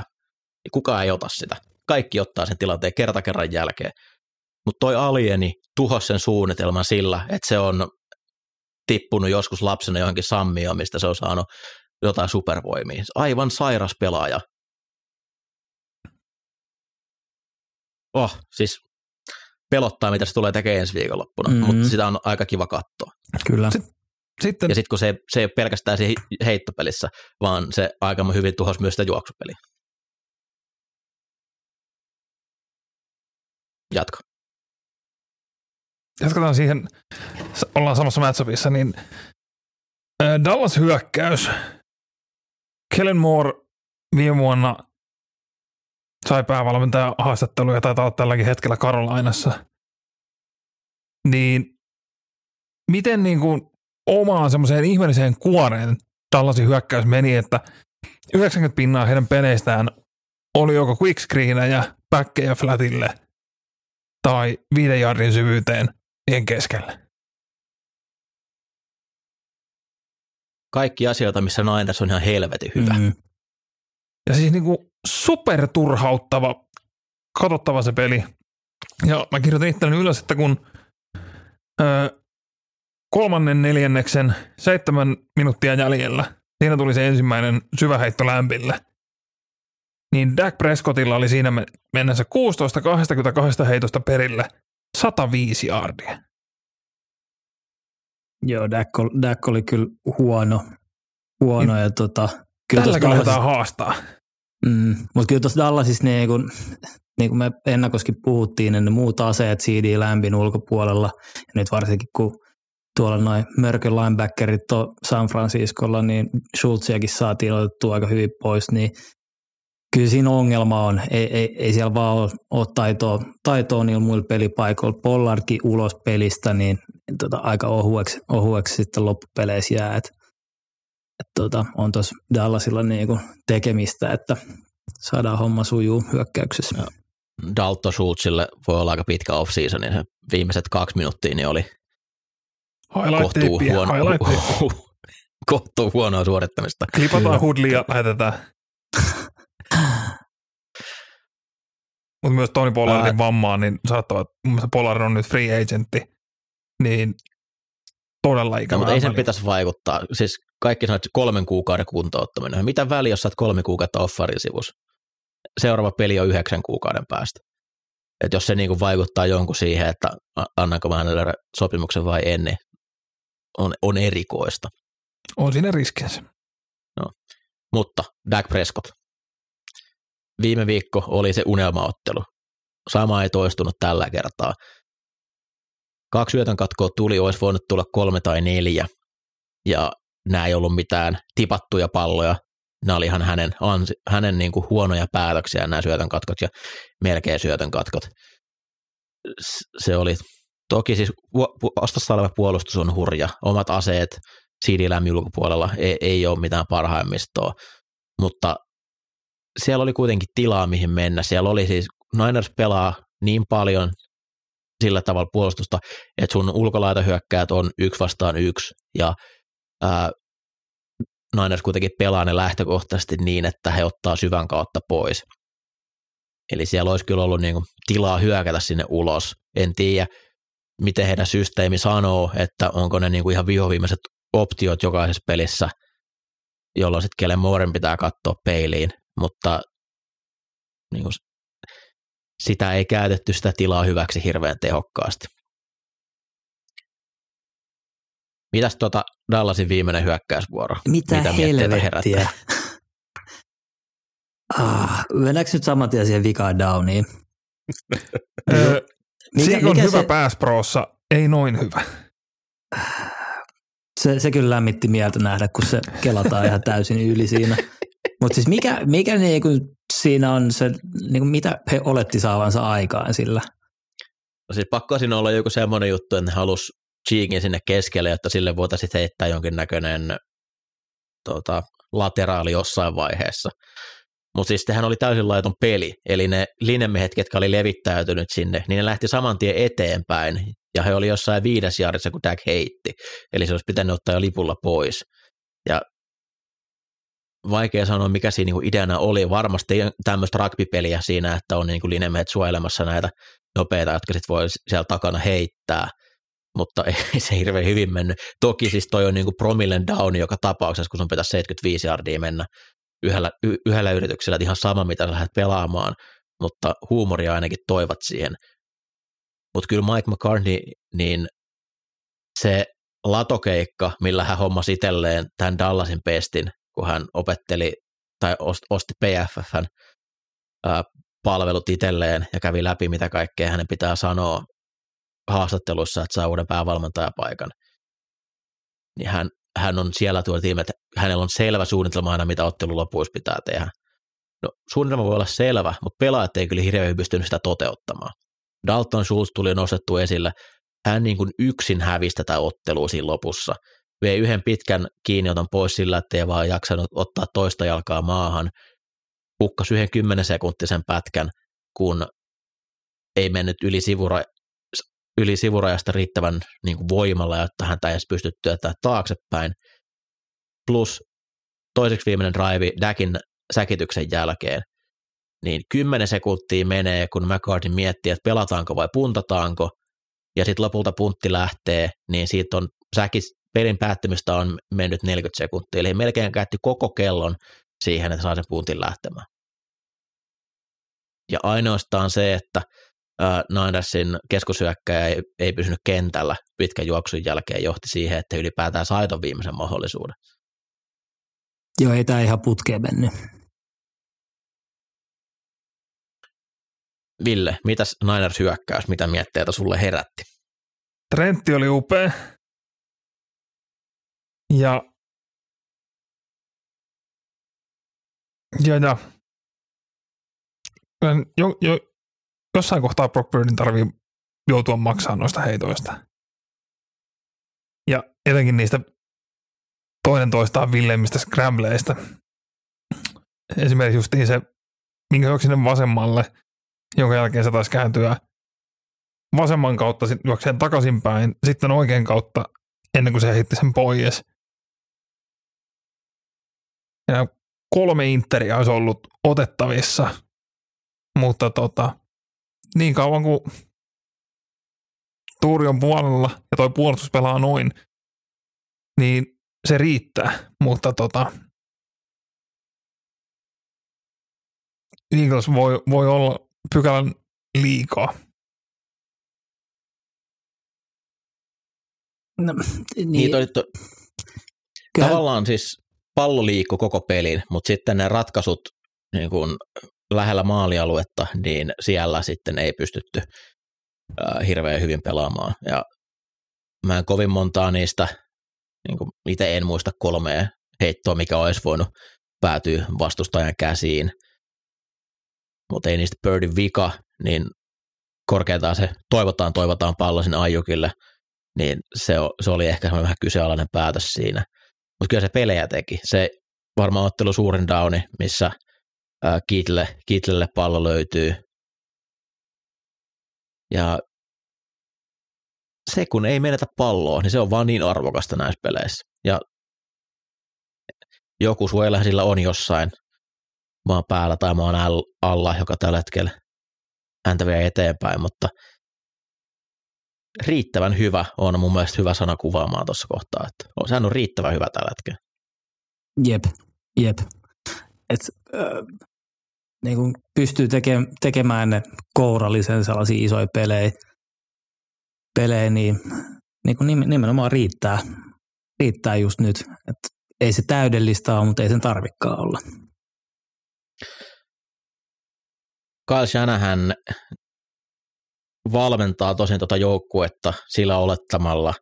niin kukaan ei ota sitä. Kaikki ottaa sen tilanteen kerta kerran jälkeen. Mutta toi alieni tuhosi sen suunnitelman sillä, että se on tippunut joskus lapsena johonkin sammioon, mistä se on saanut jotain supervoimia. Aivan sairas pelaaja. Oh, siis pelottaa, mitä se tulee tekemään ensi viikonloppuna, mm-hmm. mutta sitä on aika kiva katsoa. Kyllä. Sitten, ja sitten kun se, se ei ole pelkästään se heittopelissä, vaan se aika hyvin tuhos myös sitä juoksupeliä. Jatko jatketaan siihen, ollaan samassa matchupissa, niin Dallas hyökkäys. Kellen Moore viime vuonna sai päävalmentaja haastatteluja, taitaa olla tälläkin hetkellä Karolainassa. Niin miten niin kuin omaan semmoiseen ihmeelliseen kuoreen tällaisen hyökkäys meni, että 90 pinnaa heidän peleistään oli joko quickscreenejä, päkkejä flatille tai viiden jardin syvyyteen tien keskelle. Kaikki asioita, missä Niners on ihan helvetin hyvä. Mm. Ja siis niinku superturhauttava, katsottava se peli. Ja mä kirjoitin itselleni ylös, että kun ö, kolmannen neljänneksen seitsemän minuuttia jäljellä, siinä tuli se ensimmäinen syväheitto lämpille, niin Dak Prescottilla oli siinä mennessä 16-22 heitosta perille 105 yardia. Joo, Dak, Dak oli kyllä huono. huono niin, ja tota, kyllä Tällä lähdetään haastaa. Mm, mutta kyllä tuossa Dallasissa niin kun, niin kuin me ennakoskin puhuttiin, niin ne muut aseet CD lämpin ulkopuolella, ja nyt varsinkin kun tuolla noin mörkön linebackerit San Franciscolla, niin Schultziakin saatiin otettua aika hyvin pois, niin kyllä siinä ongelma on. Ei, ei, ei siellä vaan ole, ole taitoa, taitoa niillä muilla pelipaikoilla. Pollardkin ulos pelistä, niin tota, aika ohueksi, ohueksi sitten loppupeleissä jää. Et, et tota, on tuossa Dallasilla niinku tekemistä, että saadaan homma sujuu hyökkäyksessä. Ja Dalto Schultzille voi olla aika pitkä off-season, niin viimeiset kaksi minuuttia niin oli kohtuu, huono, kohtuu huonoa suorittamista. Klipataan hudli ja lähetetään. Mutta myös Toni Pollardin Ää... vammaan, niin saattaa, että Pollard on nyt free agentti, niin todella ikävä. No, mutta ei sen pitäisi vaikuttaa. Siis kaikki sanoo, että kolmen kuukauden kuntouttaminen. Mitä väliä, jos saat kolme kuukautta offarin sivussa? Seuraava peli on yhdeksän kuukauden päästä. Et jos se niinku vaikuttaa jonkun siihen, että annanko mä hänelle sopimuksen vai en, niin on, on erikoista. On siinä riskinsä. No. Mutta Dak Prescott. Viime viikko oli se unelmaottelu. Sama ei toistunut tällä kertaa. Kaksi syötön katkoa tuli, olisi voinut tulla kolme tai neljä. Ja nämä ei ollut mitään tipattuja palloja. Nämä oli ihan hänen, hänen niin kuin huonoja päätöksiä, nämä syötön katkot ja melkein syötön katkot. Se oli Toki siis vastassa oleva puolustus on hurja. Omat aseet CD Lämmin ulkopuolella ei, ei ole mitään parhaimmistoa, mutta siellä oli kuitenkin tilaa, mihin mennä. Siellä oli siis, Niners pelaa niin paljon sillä tavalla puolustusta, että sun ulkolaitahyökkäät on yksi vastaan yksi, ja ää, Niners kuitenkin pelaa ne lähtökohtaisesti niin, että he ottaa syvän kautta pois. Eli siellä olisi kyllä ollut niin kuin tilaa hyökätä sinne ulos. En tiedä, miten heidän systeemi sanoo, että onko ne niin kuin ihan vihoviimeiset optiot jokaisessa pelissä, jolloin sitten kelle Mooren pitää katsoa peiliin, mutta niin kuin, sitä ei käytetty sitä tilaa hyväksi hirveän tehokkaasti. Mitäs tuota Dallasin viimeinen hyökkäysvuoro? Mitä, Mitä helvettiä? ah, mennäänkö nyt saman tien siihen vikaan downiin? Mikä, Siik on mikä hyvä se... pass prossa, ei noin hyvä. Se, se kyllä lämmitti mieltä nähdä, kun se kelataan ihan täysin yli siinä. Mutta siis mikä, mikä niinku siinä on se, niinku mitä he oletti saavansa aikaan sillä? No siis pakko siinä olla joku semmoinen juttu, että ne halus Cheekin sinne keskelle, jotta sille voitaisiin heittää jonkinnäköinen tota, lateraali jossain vaiheessa. Mutta siis tehän oli täysin laiton peli, eli ne linemiehet, ketkä oli levittäytynyt sinne, niin ne lähti saman tien eteenpäin, ja he oli jossain viides jaarissa, kun Dak heitti, eli se olisi pitänyt ottaa jo lipulla pois. Ja vaikea sanoa, mikä siinä niinku ideana oli. Varmasti tämmöistä rugbypeliä siinä, että on niinku linemiehet suojelemassa näitä nopeita, jotka sitten voi siellä takana heittää, mutta ei se hirveän hyvin mennyt. Toki siis toi on niinku promillen down joka tapauksessa, kun sun pitäisi 75 yardia mennä yhdellä, y, yhdellä yrityksellä, että ihan sama mitä lähdet pelaamaan, mutta huumoria ainakin toivat siihen. Mutta kyllä Mike McCartney, niin se latokeikka, millä hän hommasi itselleen tämän Dallasin pestin, kun hän opetteli tai osti PFFn ää, palvelut itselleen ja kävi läpi, mitä kaikkea hänen pitää sanoa haastattelussa, että saa uuden päävalmentajapaikan, niin hän hän on siellä tuolla tiimi, että hänellä on selvä suunnitelma aina, mitä ottelun lopuissa pitää tehdä. No, suunnitelma voi olla selvä, mutta pelaajat ei kyllä hirveän pystynyt sitä toteuttamaan. Dalton Schultz tuli nostettu esille. hän niin kuin yksin hävisi tätä ottelua siinä lopussa. Vei yhden pitkän kiinnioton pois sillä, että ei vaan jaksanut ottaa toista jalkaa maahan. Hukkas yhden kymmenen sekuntisen pätkän, kun ei mennyt yli, sivura, yli sivurajasta riittävän niin kuin voimalla, jotta häntä ei edes pysty työtämään taaksepäin. Plus toiseksi viimeinen drive Dakin säkityksen jälkeen, niin 10 sekuntia menee, kun McCarthy miettii, että pelataanko vai puntataanko, ja sitten lopulta puntti lähtee, niin siitä on säkis, pelin päättymistä on mennyt 40 sekuntia, eli melkein käytti koko kellon siihen, että saa sen puntin lähtemään. Ja ainoastaan se, että Nindersin keskusyökkäjä ei, ei pysynyt kentällä pitkän juoksun jälkeen, johti siihen, että ylipäätään sai ton viimeisen mahdollisuuden. Joo, ei tämä ihan putkeen mennyt. Ville, mitäs Niners hyökkäys, mitä mietteitä sulle herätti? Trentti oli upea. Ja, ja, ja jo, jo, jossain kohtaa Brock Birdin tarvii joutua maksamaan noista heitoista. Ja etenkin niistä toinen toistaan villeimmistä scrambleista. Esimerkiksi just se, minkä juoksi sinne vasemmalle, jonka jälkeen se taisi kääntyä vasemman kautta juokseen takaisinpäin, sitten oikein kautta ennen kuin se heitti sen pois. Ja kolme interiä olisi ollut otettavissa, mutta tota, niin kauan kuin Tuuri on puolella ja toi puolustus pelaa noin, niin se riittää, mutta tota, Eagles voi, voi olla pykälän liikaa. No, niin, niin toi, to, tavallaan siis pallo liikkuu koko pelin, mutta sitten ne ratkaisut niin kun lähellä maalialuetta, niin siellä sitten ei pystytty äh, hirveän hyvin pelaamaan. Ja mä en kovin montaa niistä, niin itse en muista kolmea heittoa, mikä olisi voinut päätyä vastustajan käsiin, mutta ei niistä Birdin vika, niin korkeintaan se toivotaan, toivotaan pallo sinne Ajukille, niin se, se oli ehkä vähän kyseenalainen päätös siinä. Mutta kyllä se pelejä teki. Se varmaan ottelu suurin downi, missä Kiitle, Kiitlelle pallo löytyy. Ja se, kun ei menetä palloa, niin se on vaan niin arvokasta näissä peleissä. Ja joku suojella sillä on jossain maan päällä tai maan alla, joka tällä hetkellä häntä vie eteenpäin, mutta riittävän hyvä on mun mielestä hyvä sana kuvaamaan tuossa kohtaa, että sehän on riittävän hyvä tällä hetkellä. Jep, jep. Et, äh, niin kuin pystyy teke, tekemään ne kourallisen sellaisia isoja pelejä, pelejä niin, niin kuin nimenomaan riittää, riittää just nyt. Et ei se täydellistä ole, mutta ei sen tarvikaan olla. Kyle Shanahan valmentaa tosin tuota joukkuetta sillä olettamalla,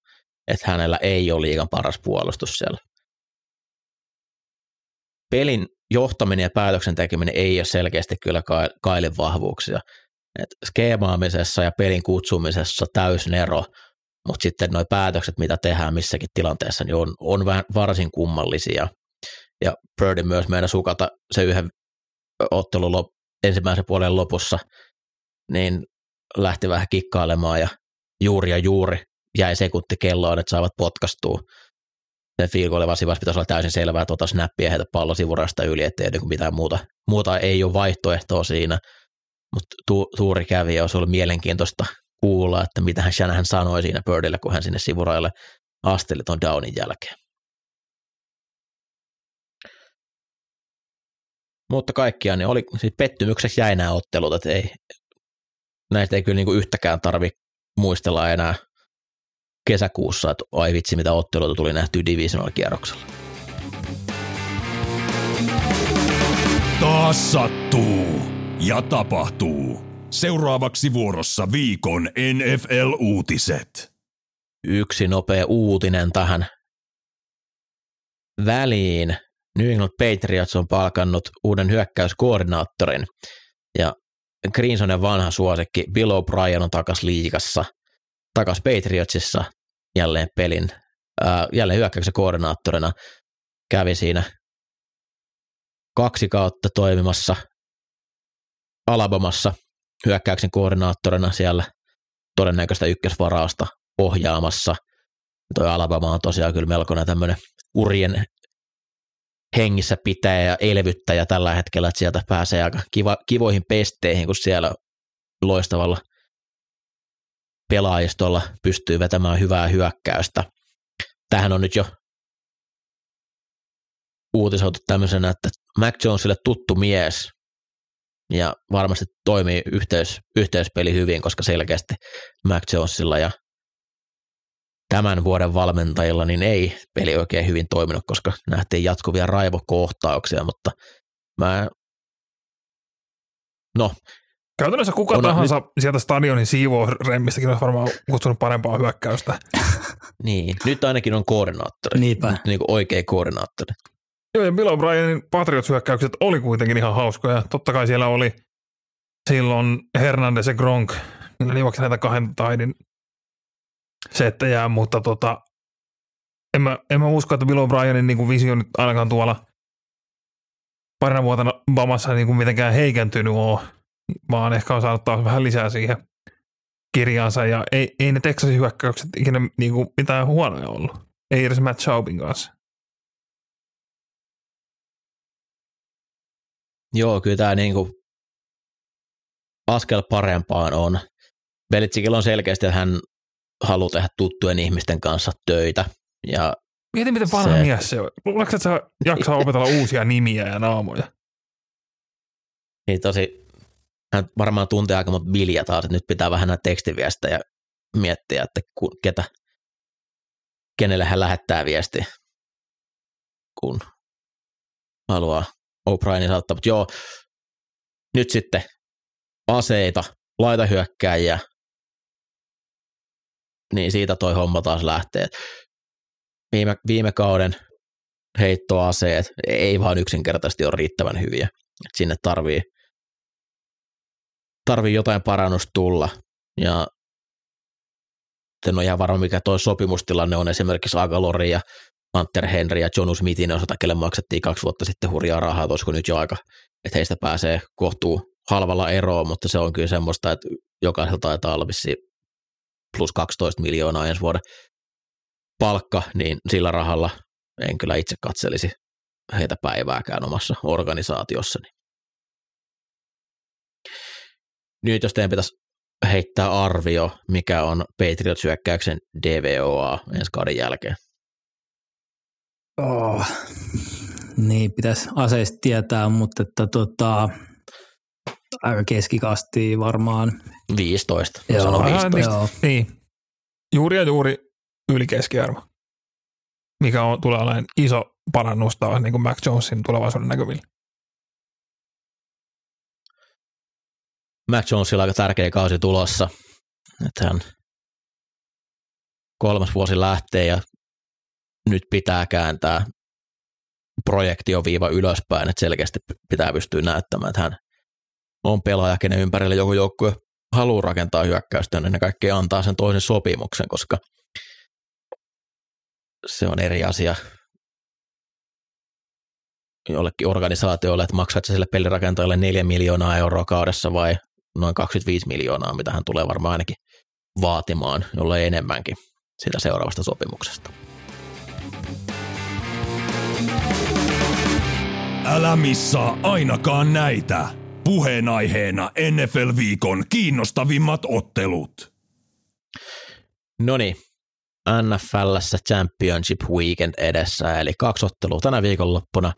että hänellä ei ole liigan paras puolustus siellä. Pelin johtaminen ja päätöksen tekeminen ei ole selkeästi kyllä Kailin vahvuuksia. Et skeemaamisessa ja pelin kutsumisessa täysin ero, mutta sitten nuo päätökset, mitä tehdään missäkin tilanteessa, niin on, on vähän varsin kummallisia. Ja Birdie myös meidän sukata se yhden ottelun lop, ensimmäisen puolen lopussa, niin lähti vähän kikkailemaan ja juuri ja juuri jäi sekunti kelloon, että saavat potkastua sen field goalin pitäisi olla täysin selvää, että ota snappia heitä pallo sivurasta yli, ettei niin mitään muuta, muuta ei ole vaihtoehtoa siinä. Mutta tu, Tuuri kävi ja olisi ollut mielenkiintoista kuulla, että mitä hän Shanahan sanoi siinä Birdille, kun hän sinne sivuraille asteli tuon downin jälkeen. Mutta kaikkiaan niin oli, siis pettymykseksi jäi nämä ottelut, että ei, näistä ei kyllä niin kuin yhtäkään tarvi muistella enää kesäkuussa, että ai vitsi mitä otteluita tuli nähty divisional kierroksella. Taas sattuu ja tapahtuu. Seuraavaksi vuorossa viikon NFL-uutiset. Yksi nopea uutinen tähän väliin. New England Patriots on palkannut uuden hyökkäyskoordinaattorin ja Greensonen vanha suosikki Bill O'Brien on takas liikassa – takas Patriotsissa jälleen pelin, ää, jälleen hyökkäyksen koordinaattorina, kävi siinä kaksi kautta toimimassa Alabamassa hyökkäyksen koordinaattorina siellä todennäköistä ykkösvarausta ohjaamassa. Toi Alabama on tosiaan kyllä melkoinen tämmöinen urien hengissä pitää ja elvyttäjä tällä hetkellä, että sieltä pääsee aika kiva, kivoihin pesteihin, kun siellä loistavalla pelaajistolla pystyy vetämään hyvää hyökkäystä. Tähän on nyt jo uutisoitu tämmöisenä, että Mac Jonesille tuttu mies ja varmasti toimii yhteys, yhteyspeli hyvin, koska selkeästi Mac Jonesilla ja tämän vuoden valmentajilla niin ei peli oikein hyvin toiminut, koska nähtiin jatkuvia raivokohtauksia, mutta mä no. Käytännössä kuka on, tahansa nyt, sieltä stadionin siivousremmistäkin olisi varmaan kutsunut parempaa hyökkäystä. niin, nyt ainakin on koordinaattori. Niinpä. Nyt niin kuin oikea koordinaattori. Joo, ja Bill O'Brienin Patriots-hyökkäykset oli kuitenkin ihan hauskoja. Totta kai siellä oli silloin Hernandez ja Gronk, ne juoksi näitä kahden taidin settejä, mutta tota, en, mä, en mä usko, että Bill O'Brienin niin visio nyt ainakaan tuolla parina vuotena Bamassa niin kuin mitenkään heikentynyt ole, vaan ehkä on saanut taas vähän lisää siihen kirjaansa, ja ei, ei ne Texasin hyökkäykset ikinä niin kuin mitään huonoja ollut. Ei edes Matt Schaubin kanssa. Joo, kyllä tämä niin kuin askel parempaan on. Belitsikillä on selkeästi, että hän haluaa tehdä tuttujen ihmisten kanssa töitä. Ja Mieti, miten vanha se... mies se on. Luuletko, että sä jaksaa opetella uusia nimiä ja naamoja? Niin tosi, hän varmaan tuntee aika monta bilja taas, että nyt pitää vähän näitä tekstiviestejä miettiä, että ketä, kenelle hän lähettää viesti, kun haluaa O'Brienin saattaa. Mutta joo, nyt sitten aseita, laitahyökkäjiä, niin siitä toi homma taas lähtee. Viime, viime kauden heittoaseet ei vaan yksinkertaisesti ole riittävän hyviä. Et sinne tarvii, tarvii jotain parannusta tulla. Ja en ole ihan varma, mikä tuo sopimustilanne on esimerkiksi Agalori ja Hunter Henry ja John Smithin osalta, kelle maksettiin kaksi vuotta sitten hurjaa rahaa, olisiko nyt jo aika, että heistä pääsee kohtuu halvalla eroon, mutta se on kyllä semmoista, että jokaisella taitaa olla plus 12 miljoonaa ensi vuoden palkka, niin sillä rahalla en kyllä itse katselisi heitä päivääkään omassa organisaatiossani. Nyt jos teidän pitäisi heittää arvio, mikä on Patriot-syökkäyksen DVOA ensi kauden jälkeen. Oh. Niin, pitäisi aseista tietää, mutta että tota, aika keskikasti varmaan. 15, joo, sano 15. Joo. Niin, juuri ja juuri yli keskiarvo, mikä on, tulee olemaan iso parannus taas niin kuin Mac Jonesin tulevaisuuden näkyvillä. Mac Jonesilla aika tärkeä kausi tulossa, että hän kolmas vuosi lähtee ja nyt pitää kääntää projektioviiva ylöspäin, että selkeästi pitää pystyä näyttämään, että hän on pelaaja, kenen ympärille joku joukkue haluaa rakentaa hyökkäystä, niin ne kaikki antaa sen toisen sopimuksen, koska se on eri asia jollekin organisaatiolle, että maksat sille pelirakentajalle 4 miljoonaa euroa kaudessa vai noin 25 miljoonaa, mitä hän tulee varmaan ainakin vaatimaan, jolle enemmänkin sitä seuraavasta sopimuksesta. Älä missaa ainakaan näitä. Puheenaiheena NFL-viikon kiinnostavimmat ottelut. No niin, NFLssä Championship Weekend edessä, eli kaksi ottelua tänä viikonloppuna,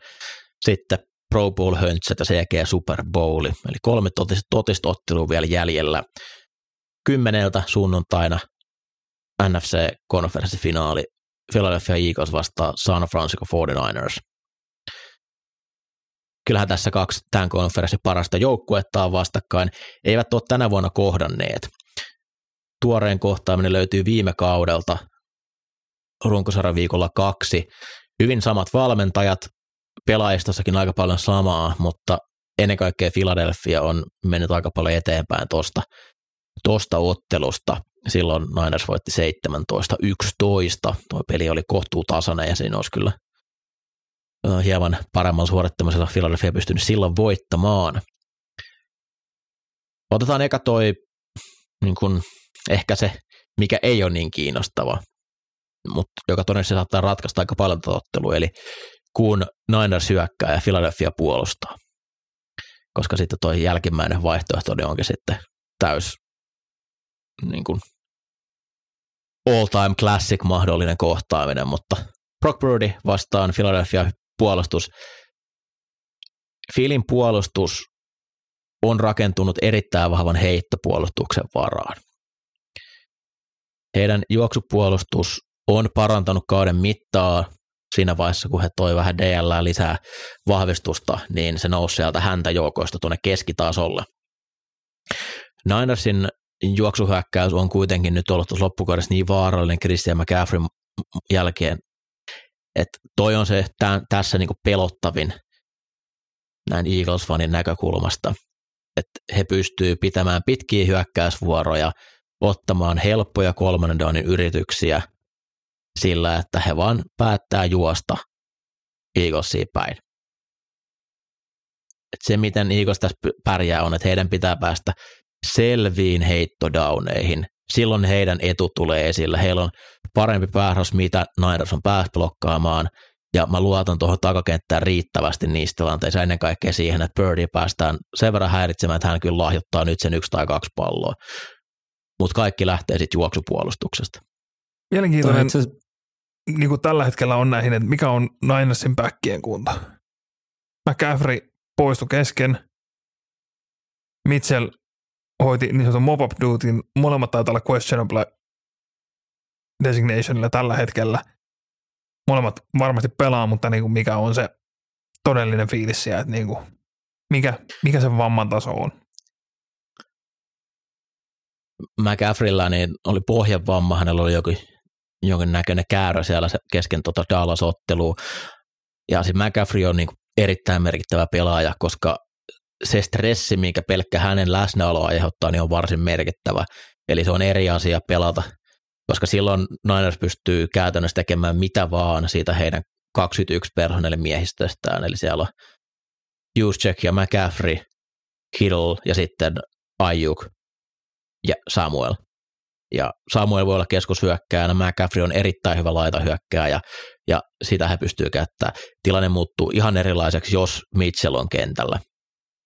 sitten Pro Bowl höntsät ja sen jälkeen Super Bowl, eli kolme totista, totista ottelua vielä jäljellä. Kymmeneltä sunnuntaina NFC-konferenssifinaali Philadelphia Eagles vastaa San Francisco 49ers – kyllähän tässä kaksi tämän konferenssin parasta joukkuetta on vastakkain, eivät ole tänä vuonna kohdanneet. Tuoreen kohtaaminen löytyy viime kaudelta runkosarjan viikolla kaksi. Hyvin samat valmentajat, pelaajistossakin aika paljon samaa, mutta ennen kaikkea Philadelphia on mennyt aika paljon eteenpäin tuosta tosta ottelusta. silloin Niners voitti 17-11. Tuo peli oli kohtuu tasainen ja siinä olisi kyllä hieman paremman suorittamisella Philadelphia pystynyt silloin voittamaan. Otetaan eka toi niin kun, ehkä se, mikä ei ole niin kiinnostava, mutta joka todennäköisesti saattaa ratkaista aika paljon ottelua, eli kun Niners hyökkää ja Philadelphia puolustaa. Koska sitten tuo jälkimmäinen vaihtoehto niin onkin sitten täys niin kuin all-time classic mahdollinen kohtaaminen, mutta Brock Purdy vastaan Philadelphia puolustus. Filin puolustus on rakentunut erittäin vahvan heittopuolustuksen varaan. Heidän juoksupuolustus on parantanut kauden mittaa siinä vaiheessa, kun he toi vähän DL lisää vahvistusta, niin se nousi sieltä häntä joukoista tuonne keskitasolle. Ninersin juoksuhyökkäys on kuitenkin nyt ollut loppukaudessa niin vaarallinen Christian McCaffrey jälkeen, että toi on se tämän, tässä niinku pelottavin näin Eagles-fanin näkökulmasta, että he pystyvät pitämään pitkiä hyökkäysvuoroja, ottamaan helppoja kolmannen downin yrityksiä sillä, että he vaan päättää juosta Eaglesiin päin. Et se, miten Eagles tässä pärjää, on, että heidän pitää päästä selviin heittodauneihin. Silloin heidän etu tulee esille. Heillä on parempi päähros, mitä Niners on pääs blokkaamaan, ja mä luotan tuohon takakenttään riittävästi niistä tilanteissa, ennen kaikkea siihen, että Birdie päästään sen verran häiritsemään, että hän kyllä lahjoittaa nyt sen yksi tai kaksi palloa. Mutta kaikki lähtee sitten juoksupuolustuksesta. Mielenkiintoinen, niin kuin tällä hetkellä on näihin, että mikä on Ninersin päkkien kunta. McCaffrey poistui kesken, Mitchell hoiti niin sanotun mop-up dutin, molemmat taitaa olla questionable designationilla tällä hetkellä. Molemmat varmasti pelaa, mutta niin kuin mikä on se todellinen fiilis siellä, että niin kuin mikä, mikä se vamman taso on? McCaffreylla niin oli pohjavamma, hänellä oli joku, jonkin näköinen käärä siellä kesken tota Dallas-ottelua. Ja siis McCaffrey on niin erittäin merkittävä pelaaja, koska se stressi, minkä pelkkä hänen läsnäoloa aiheuttaa, niin on varsin merkittävä. Eli se on eri asia pelata, koska silloin Niners pystyy käytännössä tekemään mitä vaan siitä heidän 21 personelle miehistöstään. Eli siellä on Juszczyk ja McCaffrey, Kittle ja sitten Ayuk ja Samuel. Ja Samuel voi olla keskushyökkääjänä, McCaffrey on erittäin hyvä laitahyökkääjä, ja, sitä he pystyy käyttämään. Tilanne muuttuu ihan erilaiseksi, jos Mitchell on kentällä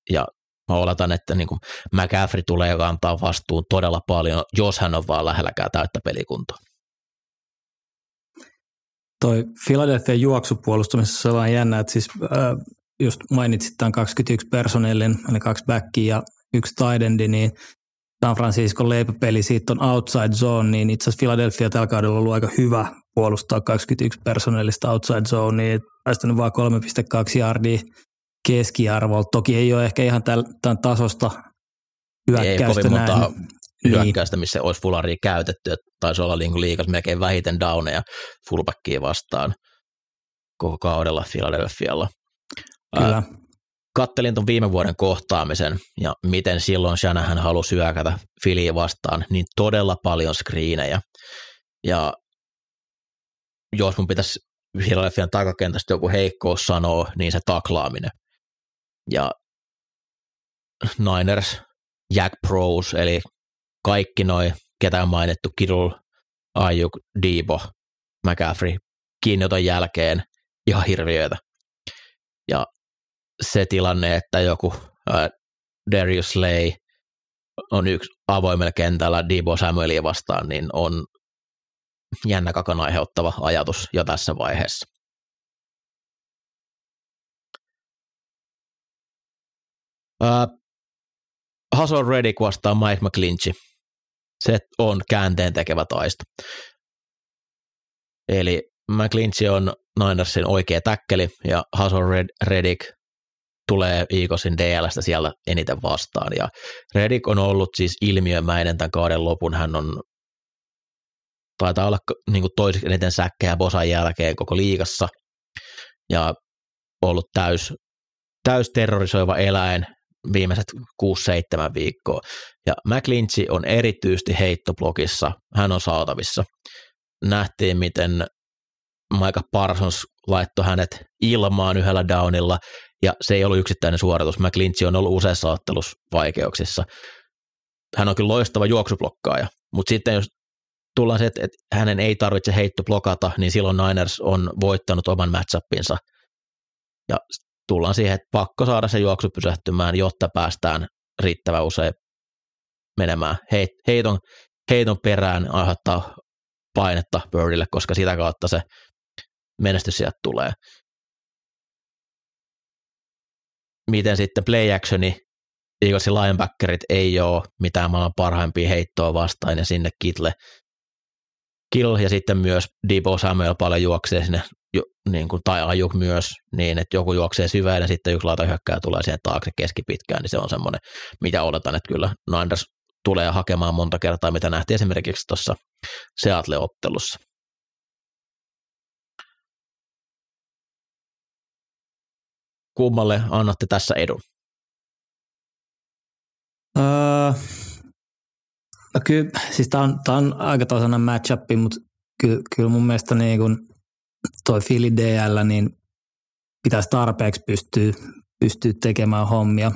ja mä oletan, että niin kuin McCaffrey tulee kantaa vastuun todella paljon, jos hän on vaan lähelläkään täyttä pelikuntoa. Toi Philadelphia juoksupuolustamisessa on vaan jännä, että siis äh, just mainitsit tämän 21 personellin, eli kaksi backia ja yksi tight niin San Francisco leipäpeli, siitä on outside zone, niin itse asiassa Philadelphia tällä kaudella on ollut aika hyvä puolustaa 21 personellista outside zone, niin päästänyt vain 3,2 yardia keskiarvolta. Toki ei ole ehkä ihan tämän tasosta hyökkäystä ei kovin monta näin. hyökkäystä, missä olisi fullaria käytetty. Että taisi olla niin liikas melkein vähiten downeja fullbackia vastaan koko kaudella Philadelphialla. Kyllä. Kattelin tuon viime vuoden kohtaamisen ja miten silloin Shanahan halusi hyökätä Filiä vastaan, niin todella paljon screenejä. Ja jos mun pitäisi Philadelphian takakentästä joku heikkous sanoo, niin se taklaaminen ja Niners, Jack Pros, eli kaikki noin, ketä on mainittu, Kittle, Ayuk, Debo, McCaffrey, kiinnoton jälkeen ihan hirviöitä. Ja se tilanne, että joku äh, Darius Slay on yksi avoimella kentällä Debo Samuelia vastaan, niin on jännä kakon aiheuttava ajatus jo tässä vaiheessa. Uh, Hason Reddick vastaa Mike McClinchy. Se on käänteen tekevä taisto. Eli McClinchy on Ninersin oikea täkkeli ja Hason Red, Reddick tulee Eaglesin DLstä siellä eniten vastaan. Ja Reddick on ollut siis ilmiömäinen tämän kauden lopun. Hän on taitaa olla niin toiseksi eniten säkkejä Bosan jälkeen koko liigassa ja ollut täys, täys terrorisoiva eläin viimeiset 6-7 viikkoa. Ja McClinchy on erityisesti heittoblogissa, hän on saatavissa. Nähtiin, miten Micah Parsons laittoi hänet ilmaan yhdellä downilla, ja se ei ollut yksittäinen suoritus. McClinchy on ollut useassa ottelussa vaikeuksissa. Hän on kyllä loistava juoksublokkaaja, mutta sitten jos tullaan se, että, hänen ei tarvitse heitto blokata, niin silloin Niners on voittanut oman matchupinsa. Ja tullaan siihen, että pakko saada se juoksu pysähtymään, jotta päästään riittävän usein menemään heit, heiton, heiton perään aiheuttaa painetta Birdille, koska sitä kautta se menestys sieltä tulee. Miten sitten play actioni, Eaglesin linebackerit ei ole mitään maailman parhaimpia heittoa vastaan ja sinne Kitle Kill ja sitten myös Debo Samuel paljon juoksee sinne, jo, niin kuin, tai Ajuk myös, niin että joku juoksee syvään ja sitten yksi hyökkää tulee siihen taakse keskipitkään, niin se on semmoinen, mitä odotan, että kyllä Niners tulee hakemaan monta kertaa, mitä nähtiin esimerkiksi tuossa Seattle-ottelussa. Kummalle annatte tässä edun? Öö, No kyllä, siis tämä on, on aika tasainen matchup, mutta kyllä, kyllä mun mielestä niin kun toi Philly DL, niin pitäisi tarpeeksi pystyä, pystyä tekemään hommia,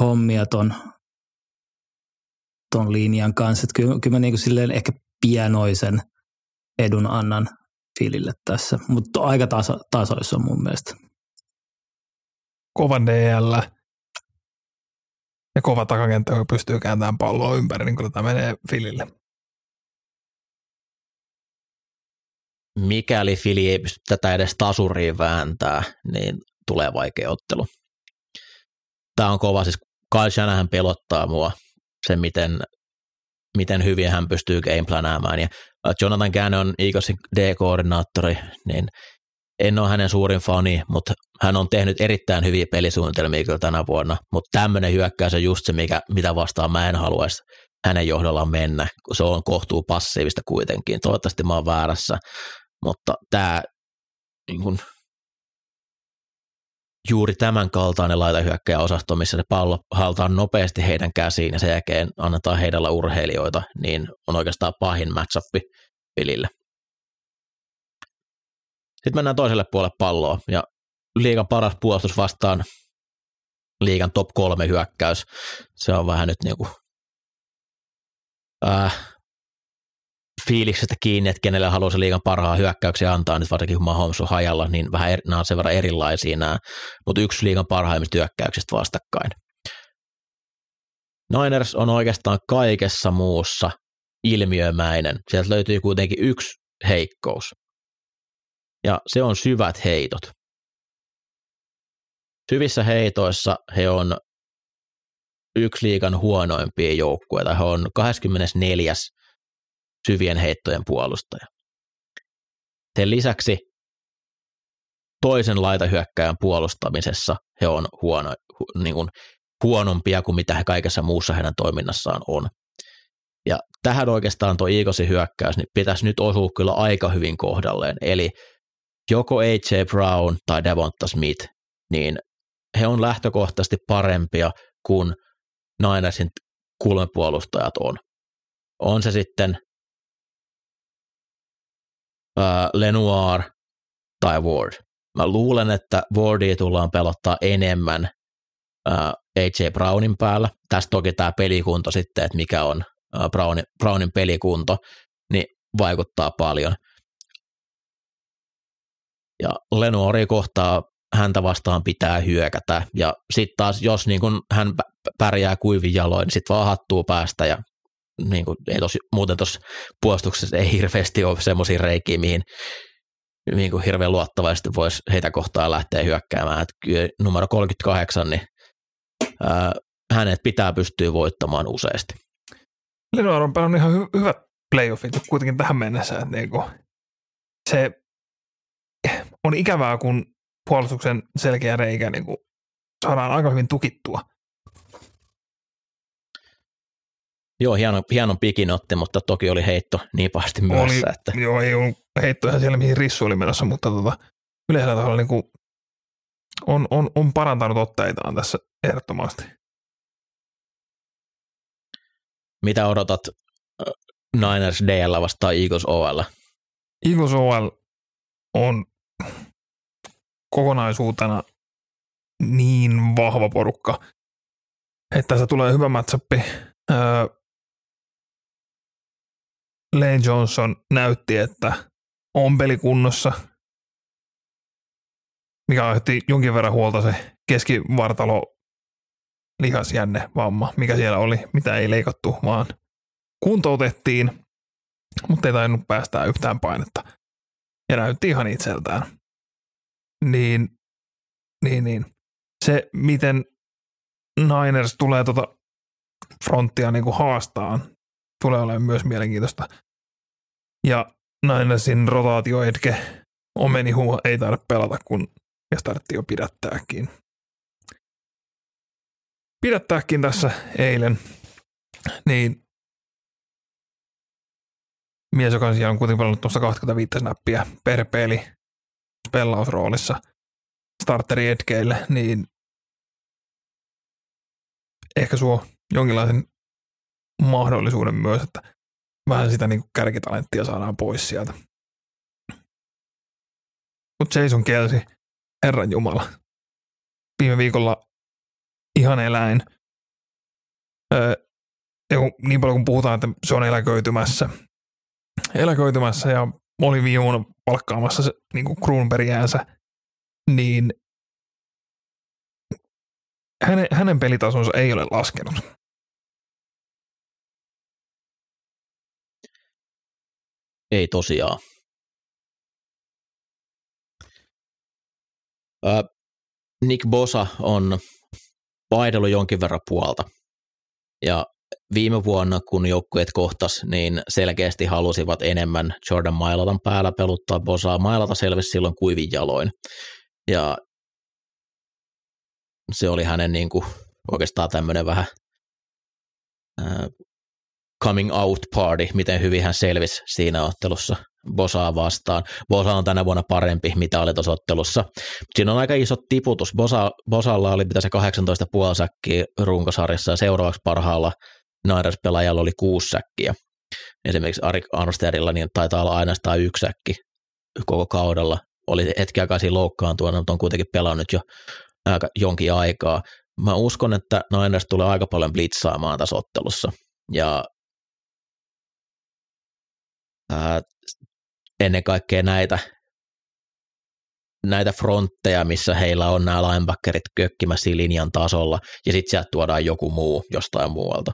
hommia ton, ton linjan kanssa. Että kyllä, kyllä mä niin silleen ehkä pienoisen edun annan Filille tässä, mutta aika taso, tasoissa mun mielestä. Kovan DL ja kova takakenttä, joka pystyy kääntämään palloa ympäri, niin kyllä tämä menee Filille. Mikäli Fili ei pysty tätä edes tasuriin vääntää, niin tulee vaikea ottelu. Tämä on kova, siis Kyle Shanahan pelottaa mua se, miten, miten hyvin hän pystyy gameplanäämään. Ja Jonathan Gannon, Eaglesin D-koordinaattori, niin en ole hänen suurin fani, mutta hän on tehnyt erittäin hyviä pelisuunnitelmia kyllä tänä vuonna, mutta tämmöinen hyökkäys on just se, mikä, mitä vastaan mä en haluaisi hänen johdollaan mennä, kun se on kohtuu passiivista kuitenkin. Toivottavasti mä oon väärässä, mutta tämä niin kun, juuri tämän kaltainen laitahyökkäjä osasto, missä se pallo haltaan nopeasti heidän käsiin ja sen jälkeen annetaan heidällä urheilijoita, niin on oikeastaan pahin matchup pelille. Sitten mennään toiselle puolelle palloa ja liigan paras puolustus vastaan liigan top kolme hyökkäys. Se on vähän nyt niin kuin, äh, fiiliksestä kiinni, että kenelle haluaa se liigan parhaan hyökkäyksiä antaa, nyt varsinkin kun Mahomes on hajalla, niin vähän eri, nämä on sen verran erilaisia nämä, mutta yksi liigan parhaimmista hyökkäyksistä vastakkain. Niners on oikeastaan kaikessa muussa ilmiömäinen. Sieltä löytyy kuitenkin yksi heikkous ja se on syvät heitot. Syvissä heitoissa he on yksi liikan huonoimpia joukkueita. He on 24. syvien heittojen puolustaja. Sen lisäksi toisen laitahyökkäjän puolustamisessa he on huono, niin kuin huonompia kuin mitä he kaikessa muussa heidän toiminnassaan on. Ja tähän oikeastaan tuo Eaglesin hyökkäys niin pitäisi nyt osua kyllä aika hyvin kohdalleen. Eli joko A.J. Brown tai Devonta Smith, niin he on lähtökohtaisesti parempia kuin Ninersin kulmepuolustajat on. On se sitten äh, Lenoir tai Ward. Mä luulen, että Wardia tullaan pelottaa enemmän äh, A.J. Brownin päällä. Tästä toki tämä pelikunto sitten, että mikä on äh, Brownin, Brownin pelikunto, niin vaikuttaa paljon – ja Lenoiri kohtaa häntä vastaan pitää hyökätä. Ja sitten taas, jos niin kun hän pärjää kuivin jaloin, niin sitten vaan hattuu päästä ja niin kun, ei tos, muuten tuossa puolustuksessa ei hirveästi ole semmoisia reikiä, mihin niin kuin hirveän luottavaisesti voisi heitä kohtaan lähteä hyökkäämään. Että numero 38, niin ää, hänet pitää pystyä voittamaan useasti. Lenoir on pelannut ihan hy- hyvät playoffit kuitenkin tähän mennessä. Että niin kuin se on ikävää, kun puolustuksen selkeä reikä niin kuin saadaan aika hyvin tukittua. Joo, hieno, hienon pikin otti, mutta toki oli heitto niin pahasti myös. Oli, että... Joo, ei ollut heittoja siellä, mihin Rissu oli menossa, mutta tota, yleisellä tasolla niin kuin on, on, on, parantanut otteitaan tässä ehdottomasti. Mitä odotat äh, Niners DL vastaan Eagles OL? Eagles OL on kokonaisuutena niin vahva porukka, että tässä tulee hyvä matchappi. Öö, Lane Johnson näytti, että on pelikunnossa, mikä aiheutti jonkin verran huolta se keskivartalo lihasjänne vamma, mikä siellä oli, mitä ei leikattu, vaan kuntoutettiin, mutta ei tainnut päästää yhtään painetta. Ja näytti ihan itseltään. Niin, niin, niin. Se, miten Niners tulee tuota fronttia niin kuin haastaan, tulee olemaan myös mielenkiintoista. Ja Ninersin rotaatioetke Omenihu ei taida pelata, kun ja startti jo pidättääkin. Pidättääkin tässä eilen, niin mies, joka on siellä on kuitenkin pelannut tuossa 25 snappia per peli spellausroolissa starteri etkeille, niin ehkä suo jonkinlaisen mahdollisuuden myös, että vähän sitä niin kuin kärkitalenttia saadaan pois sieltä. Mutta Jason Kelsi, Herran Jumala, viime viikolla ihan eläin. Öö, niin paljon kun puhutaan, että se on eläköitymässä, eläköitymässä ja oli viime vuonna palkkaamassa se, niin kuin Kruunbergiänsä, niin hänen, hänen pelitasonsa ei ole laskenut. Ei tosiaan. Nick Bosa on vaihdellut jonkin verran puolta. Ja viime vuonna, kun joukkueet kohtas, niin selkeästi halusivat enemmän Jordan Mailatan päällä peluttaa Bosaa. Mailata selvisi silloin kuivin jaloin. Ja se oli hänen niin kuin, oikeastaan tämmöinen vähän äh, coming out party, miten hyvin hän selvisi siinä ottelussa Bosaa vastaan. Bosa on tänä vuonna parempi, mitä oli tuossa ottelussa. Siinä on aika iso tiputus. Bosa, Bosalla oli mitä se 18,5 säkkiä runkosarjassa ja seuraavaksi parhaalla Niners-pelaajalla oli kuusi säkkiä. Esimerkiksi Arik Armsteadilla niin taitaa olla ainoastaan yksi säkki koko kaudella. Oli hetki aikaa siinä loukkaantua, mutta on kuitenkin pelannut jo aika jonkin aikaa. Mä uskon, että Niners tulee aika paljon blitzaamaan tässä ottelussa. Ja ää, ennen kaikkea näitä, näitä frontteja, missä heillä on nämä linebackerit kökkimässä linjan tasolla, ja sitten sieltä tuodaan joku muu jostain muualta.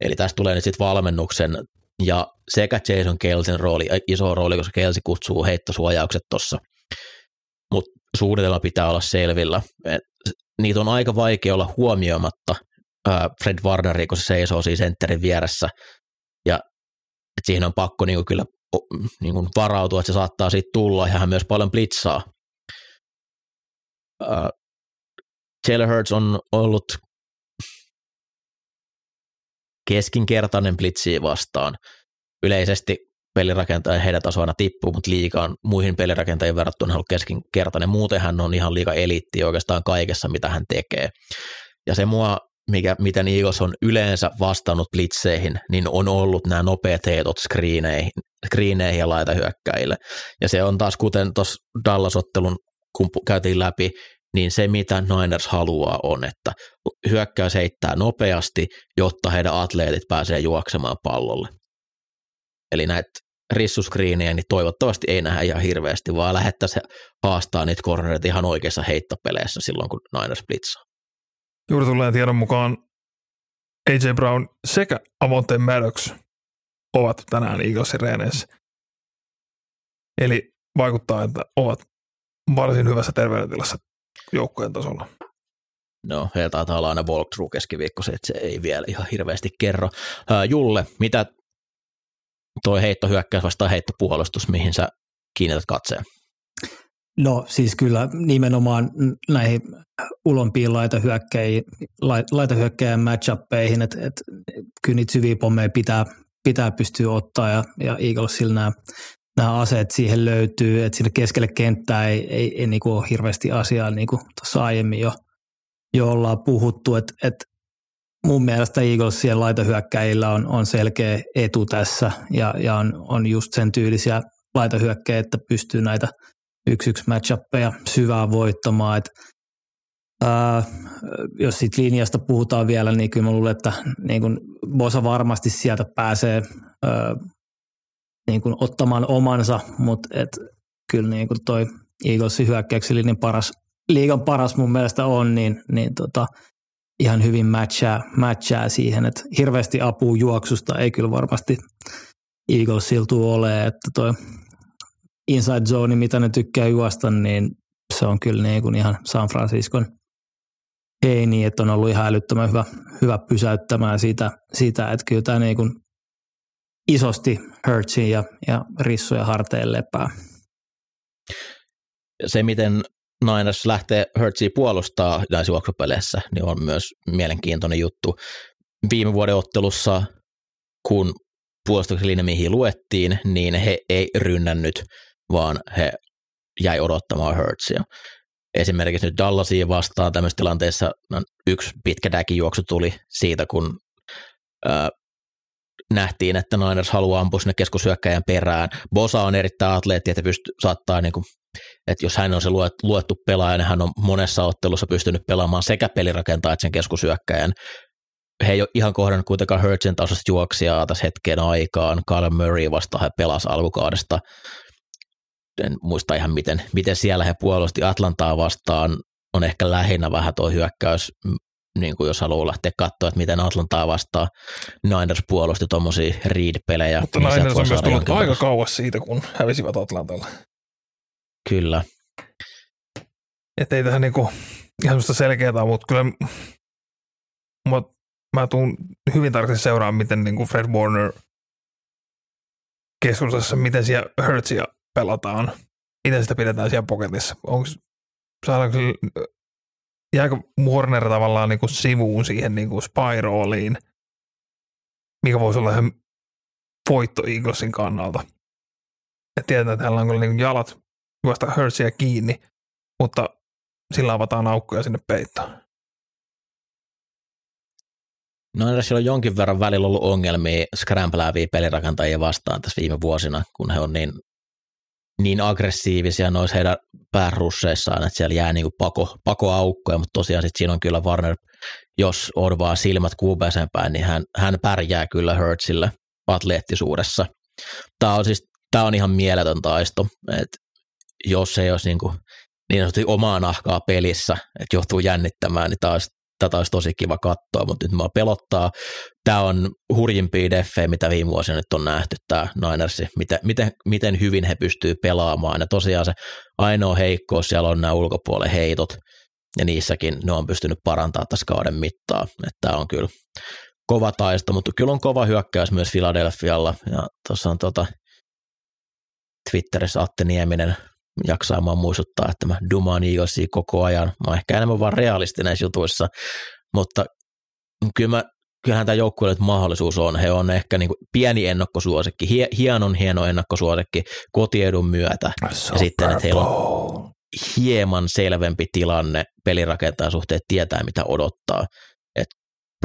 Eli tästä tulee nyt sitten valmennuksen ja sekä Jason Kelsin rooli, iso rooli, koska Kelsi kutsuu heittosuojaukset tuossa, mutta suunnitelma pitää olla selvillä. Et niitä on aika vaikea olla huomioimatta Fred Warneri, kun se seisoo siinä sentterin vieressä, ja siihen on pakko niinku kyllä niin kuin varautua, että se saattaa siitä tulla, ja hän myös paljon blitzaa. Taylor Hurts on ollut keskinkertainen blitsiä vastaan. Yleisesti pelirakentajan heidän taso aina tippuu, mutta liikaan muihin pelirakentajiin verrattuna hän on keskinkertainen. Muuten hän on ihan liika eliitti oikeastaan kaikessa, mitä hän tekee. Ja se mua, mikä, miten Eagles on yleensä vastannut blitzeihin, niin on ollut nämä nopeat heitot screeneihin, screeneihin ja laitahyökkäille. Ja se on taas, kuten tuossa Dallas-ottelun, kun käytiin läpi, niin se mitä Niners haluaa on, että hyökkäys heittää nopeasti, jotta heidän atleetit pääsee juoksemaan pallolle. Eli näitä rissuskriinejä, niin toivottavasti ei nähdä ihan hirveästi, vaan lähettäisiin haastaa niitä cornerit ihan oikeassa heittopeleissä silloin, kun Niners blitzaa. Juuri tulee tiedon mukaan AJ Brown sekä Avonte Maddox ovat tänään Eaglesin reeneissä. Eli vaikuttaa, että ovat varsin hyvässä terveydentilassa joukkojen tasolla. No, heillä taitaa olla aina walkthrough keskiviikko, että se ei vielä ihan hirveästi kerro. Julle, mitä toi heittohyökkäys vastaan heittopuolustus, mihin sä kiinnität katseen? No siis kyllä nimenomaan näihin ulompiin laitahyökkäjiin, laitahyökkäjän matchuppeihin, että et, kyllä niitä syviä pommeja pitää, pitää pystyä ottaa ja, ja Eaglesilla nämä, nämä aseet siihen löytyy, että sinne keskelle kenttää ei, ei, ei niin ole hirveästi asiaa, niin kuin tuossa aiemmin jo, jo ollaan puhuttu, että, että mun mielestä Eaglesien laitohyökkäjillä on, on selkeä etu tässä ja, ja on, on just sen tyylisiä laitohyökkäjä, että pystyy näitä yksi yksi matchappeja syvään voittamaan. Et, ää, jos siitä linjasta puhutaan vielä, niin kyllä mä luulen, että niin kun Bosa varmasti sieltä pääsee ää, niin kun ottamaan omansa, mutta et, kyllä niin kun toi Eaglesin hyökkäyksellinen paras, liigan paras mun mielestä on, niin, niin tota, ihan hyvin matchaa, matchaa siihen, että hirveästi apua juoksusta ei kyllä varmasti Eaglesiltu ole, että toi inside zone, mitä ne tykkää juosta, niin se on kyllä niin kuin ihan San Franciscon heini, että on ollut ihan älyttömän hyvä, hyvä pysäyttämään sitä, sitä että kyllä tämä niin kuin isosti Hurtsin ja, ja rissuja harteille lepää. Se, miten Niners lähtee Hurtsia puolustaa näissä niin on myös mielenkiintoinen juttu. Viime vuoden ottelussa, kun puolustuksen linja, mihin luettiin, niin he ei rynnännyt, vaan he jäi odottamaan Hurtsia. Esimerkiksi nyt Dallasia vastaan tämmöisessä tilanteessa no, yksi pitkä juoksu tuli siitä, kun nähtiin, että Niners haluaa ampua sinne keskushyökkäjän perään. Bosa on erittäin atleetti, että pystyy, saattaa niin kuin että jos hän on se luettu pelaaja, niin hän on monessa ottelussa pystynyt pelaamaan sekä pelirakentaa että sen keskusyökkäjän. He ei ole ihan kohdannut kuitenkaan Hurtsin tasosta juoksijaa tässä hetken aikaan. Carl Murray vasta he pelasi alkukaudesta. En muista ihan miten, miten siellä he puolusti Atlantaa vastaan. On ehkä lähinnä vähän tuo hyökkäys, niin kuin jos haluaa lähteä katsoa, että miten Atlantaa vastaa. Niners puolusti tuommoisia read-pelejä. Mutta niin Niners on myös tullut aika kauas siitä, kun hävisivät Atlantalle. Kyllä. Että ei tähän niinku ihan semmoista selkeää, mutta kyllä mä, mä tuun hyvin tarkasti seuraamaan, miten niinku Fred Warner keskustassa, miten siellä Hertzia pelataan, miten sitä pidetään siellä poketissa. Onko saadaanko jääkö Warner tavallaan niinku sivuun siihen niinku spiraliin, mikä voisi olla ihan voitto Eaglesin kannalta. Et tiedetään, että hänellä on kyllä niinku jalat juosta Hertzia kiinni, mutta sillä avataan aukkoja sinne peittoon. No siellä on jonkin verran välillä ollut ongelmia scramblääviä pelirakentajia vastaan tässä viime vuosina, kun he on niin, niin aggressiivisia noissa heidän päärusseissaan, että siellä jää niin pako, pakoaukkoja, mutta tosiaan sit siinä on kyllä Warner, jos on vaan silmät kuupeeseen päin, niin hän, hän pärjää kyllä Hertzille atleettisuudessa. Tämä on siis tämä on ihan mieletön taisto, että jos ei olisi niin, kuin, niin omaa nahkaa pelissä, että joutuu jännittämään, niin taas, tätä olisi tosi kiva katsoa, mutta nyt mä pelottaa. Tämä on hurjimpia deffejä, mitä viime vuosina nyt on nähty, tämä Ninersi, miten, miten, miten hyvin he pystyy pelaamaan. Ja tosiaan se ainoa heikkous siellä on nämä ulkopuolen heitot, ja niissäkin ne on pystynyt parantamaan tässä kauden mittaa. Tämä on kyllä kova taisto, mutta kyllä on kova hyökkäys myös Philadelphialla. Ja tuossa on tota, Twitterissä Atte Nieminen jaksaa mua muistuttaa, että mä dumaan Eaglesia koko ajan. Mä oon ehkä enemmän vaan realisti näissä jutuissa, mutta kyllä mä, kyllähän tämä joukkueelle mahdollisuus on. He on ehkä niin kuin pieni ennakkosuosikki, hie, hienon hieno ennakkosuosikki kotiedun myötä. So ja sitten, että heillä on hieman selvempi tilanne pelirakentajan suhteen, tietää mitä odottaa. Et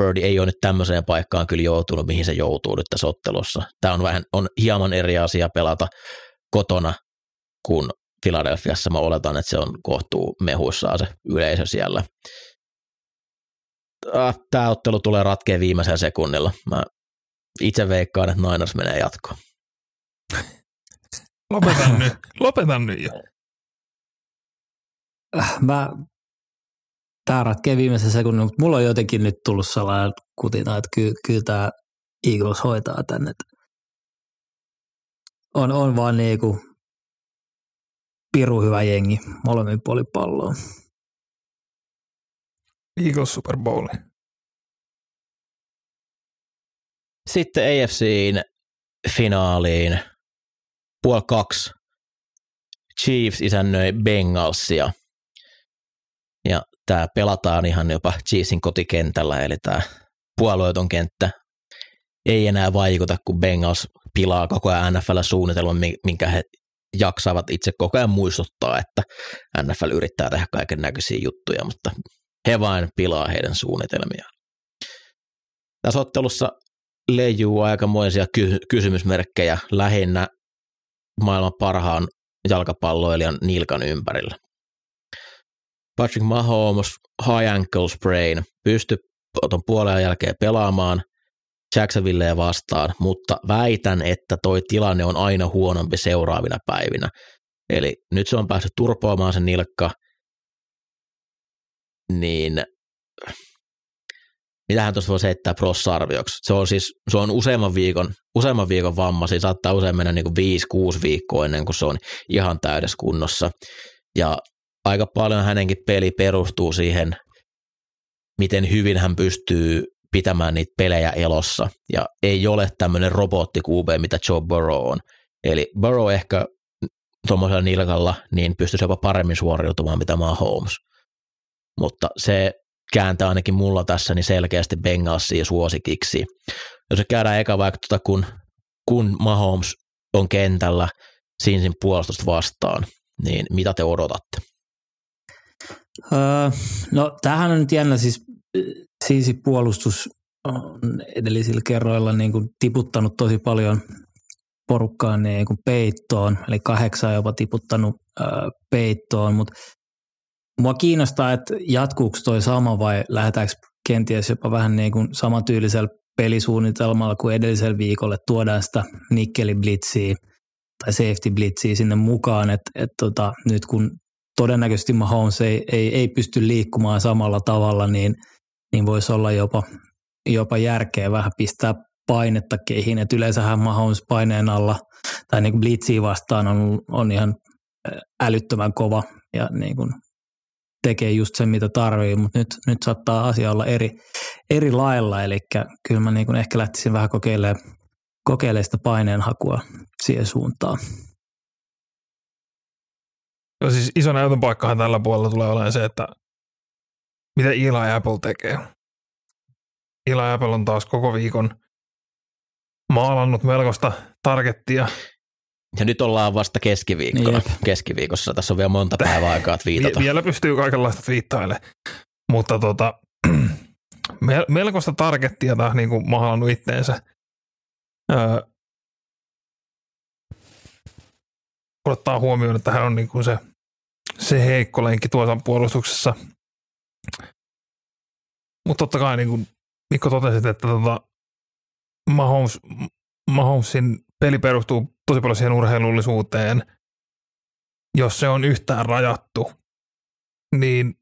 Birdi ei ole nyt tämmöiseen paikkaan kyllä joutunut, mihin se joutuu nyt tässä ottelussa. Tämä on vähän on hieman eri asia pelata kotona kuin Filadelfiassa mä oletan, että se on kohtuu mehuissaan se yleisö siellä. Ah, Tämä ottelu tulee ratkeen viimeisellä sekunnilla. Mä itse veikkaan, että Niners menee jatkoon. Lopetan nyt. Lopetan nyt jo. Äh, mä, tämä ratkee viimeisen sekunnin, mutta mulla on jotenkin nyt tullut sellainen kutina, että kyllä, kyllä tämä Eagles hoitaa tänne. On, on vaan niinku piru hyvä jengi molemmin puolin palloa. Eagles Super Bowl. Sitten AFCin finaaliin puol kaksi Chiefs isännöi Bengalsia. Ja tämä pelataan ihan jopa Chiefsin kotikentällä, eli tämä puolueeton kenttä ei enää vaikuta, kun Bengals pilaa koko ajan NFL-suunnitelman, minkä he jaksavat itse koko ajan muistuttaa, että NFL yrittää tehdä kaiken näköisiä juttuja, mutta he vain pilaa heidän suunnitelmiaan. Tässä ottelussa leijuu aikamoisia ky- kysymysmerkkejä lähinnä maailman parhaan jalkapalloilijan nilkan ympärillä. Patrick Mahomes, high ankle sprain, pysty tuon puolen jälkeen pelaamaan Jacksonvillea vastaan, mutta väitän, että toi tilanne on aina huonompi seuraavina päivinä. Eli nyt se on päässyt turpoamaan sen nilkka, niin mitähän tuossa voisi heittää prossarvioksi. Se on siis se on useamman viikon, useamman viikon vamma, siis saattaa usein mennä niin kuin 5-6 viikkoa ennen kuin se on ihan täydessä kunnossa. Ja aika paljon hänenkin peli perustuu siihen, miten hyvin hän pystyy pitämään niitä pelejä elossa. Ja ei ole tämmöinen robotti mitä Joe Burrow on. Eli Burrow ehkä tuommoisella nilkalla niin pystyisi jopa paremmin suoriutumaan mitä Mahomes. Mutta se kääntää ainakin mulla tässä niin selkeästi Bengalsia suosikiksi. Jos se käydään eka vaikka tuota, kun, kun Mahomes on kentällä Sinsin puolustusta vastaan, niin mitä te odotatte? Öö, no tämähän on nyt jännä, siis Sinsin puolustus on edellisillä kerroilla niin kuin tiputtanut tosi paljon porukkaan niin kuin peittoon, eli kahdeksan jopa tiputtanut peittoon, mutta Mua kiinnostaa, että jatkuuko toi sama vai lähdetäänkö kenties jopa vähän niin kuin samantyylisellä pelisuunnitelmalla kuin edellisellä viikolla, että tuodaan sitä nikkeli blitziä tai safety blitziä sinne mukaan, että, että tota, nyt kun todennäköisesti Mahomes ei, ei, ei pysty liikkumaan samalla tavalla, niin, niin voisi olla jopa, jopa järkeä vähän pistää painetta keihin, että yleensähän Mahomes paineen alla tai niin kuin blitziä vastaan on, on ihan älyttömän kova ja niin kuin tekee just sen, mitä tarvii, mutta nyt, nyt saattaa asia olla eri, eri lailla, eli kyllä mä niin kuin ehkä lähtisin vähän kokeilemaan, kokeilemaan sitä paineenhakua siihen suuntaan. Joo, siis iso näytön paikkahan tällä puolella tulee olemaan se, että mitä Eli Apple tekee. Eli Apple on taas koko viikon maalannut melkoista targettia ja nyt ollaan vasta keskiviikkona. Niin. Keskiviikossa. Tässä on vielä monta päivää aikaa viitata. Vielä pystyy kaikenlaista twiittailemaan. Mutta tota, melkoista targettia taas niin kuin mahannut itteensä. Öö, ottaa huomioon, että hän on niin kuin se, se heikko lenkki tuossa puolustuksessa. Mutta totta kai niin kuin Mikko totesit, että tota, Mahomes, Mahomesin peli perustuu tosi paljon siihen urheilullisuuteen. Jos se on yhtään rajattu, niin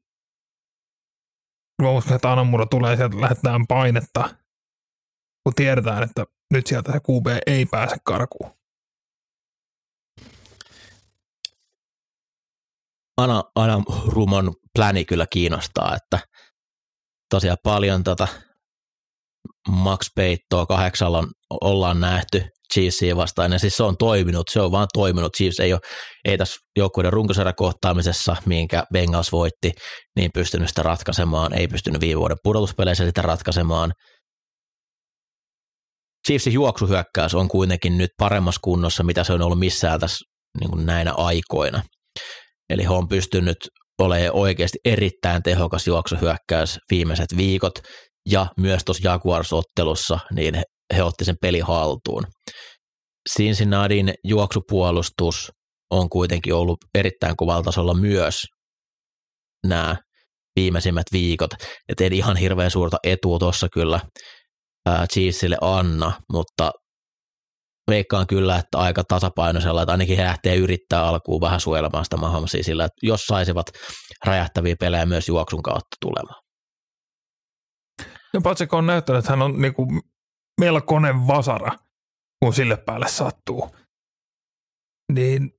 mä uskon, että Anamura tulee sieltä, lähetetään painetta, kun tiedetään, että nyt sieltä se QB ei pääse karkuun. Ana, Ana Rumon pläni kyllä kiinnostaa, että tosiaan paljon tota Max Peittoa kahdeksalla on, ollaan nähty Chiefsia vastaan, ja siis se on toiminut, se on vaan toiminut. Chiefs ei ole, ei tässä joukkueiden runkosarjan kohtaamisessa, minkä Bengals voitti, niin pystynyt sitä ratkaisemaan, ei pystynyt viime vuoden pudotuspeleissä sitä ratkaisemaan. Chiefsin juoksuhyökkäys on kuitenkin nyt paremmassa kunnossa, mitä se on ollut missään tässä niin kuin näinä aikoina. Eli he on pystynyt olemaan oikeasti erittäin tehokas juoksuhyökkäys viimeiset viikot, ja myös tuossa Jaguars-ottelussa, niin he, he otti sen peli haltuun. Cincinnatin juoksupuolustus on kuitenkin ollut erittäin kovalla tasolla myös nämä viimeisimmät viikot. Et ei ihan hirveän suurta etua tuossa kyllä Chiefsille anna, mutta veikkaan kyllä, että aika tasapainoisella, että ainakin he lähtee yrittää alkuun vähän suojelemaan sitä Mahomesia sillä, että jos saisivat räjähtäviä pelejä myös juoksun kautta tulemaan. Ja Patseko on näyttänyt, että hän on niinku melkoinen vasara, kun sille päälle sattuu. Niin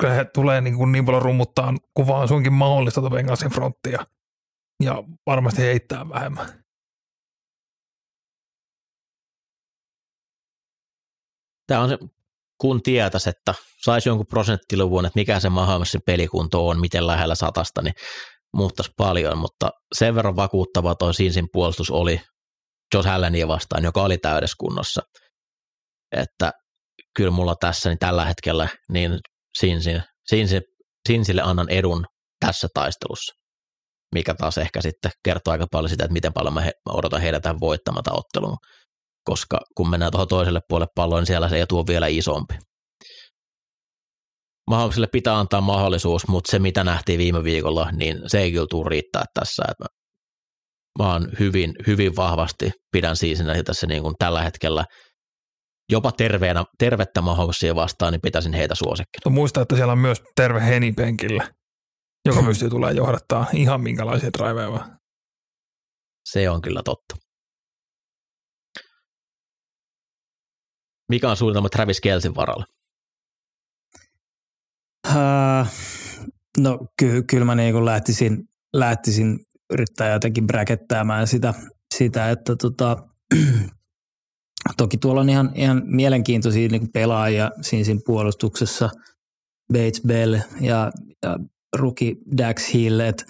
kyllä he tulee niin, kuin niin paljon rummuttaa kuvaan suinkin mahdollista Bengalsin fronttia. Ja varmasti heittää vähemmän. Tämä on se, kun tietäisi, että saisi jonkun prosenttiluvun, että mikä se Mahomesin pelikunto on, miten lähellä satasta, niin muuttaisi paljon, mutta sen verran vakuuttava tuo Sinsin puolustus oli Josh Allenia vastaan, joka oli täydessä kunnossa. Että kyllä mulla tässä niin tällä hetkellä niin Sinsin, Sinsin, Sinsille annan edun tässä taistelussa. mikä taas ehkä sitten kertoo aika paljon sitä, että miten paljon mä odotan heidän tämän voittamatta ottelun, koska kun mennään tuohon toiselle puolelle palloon, niin siellä se etu on vielä isompi. Mahdolliselle pitää antaa mahdollisuus, mutta se mitä nähtiin viime viikolla, niin se ei kyllä tule riittää tässä. Että mä, oon hyvin, hyvin vahvasti pidän siinä tässä niin kuin tällä hetkellä jopa terveenä, tervettä mahdollisuuksia vastaan, niin pitäisin heitä suosikkina. Muista, että siellä on myös terve Heni penkillä, joka pystyy tulee johdattaa ihan minkälaisia driveja vaan. Se on kyllä totta. Mikä on suunnitelma Travis Kelsin varalla? Uh, no ky- kyllä mä niin lähtisin, lähtisin yrittää jotenkin bräkettäämään sitä, sitä että tota, toki tuolla on ihan, ihan mielenkiintoisia niin pelaajia siinä, siinä puolustuksessa, Bates Bell ja, ja Ruki Dax Hill, että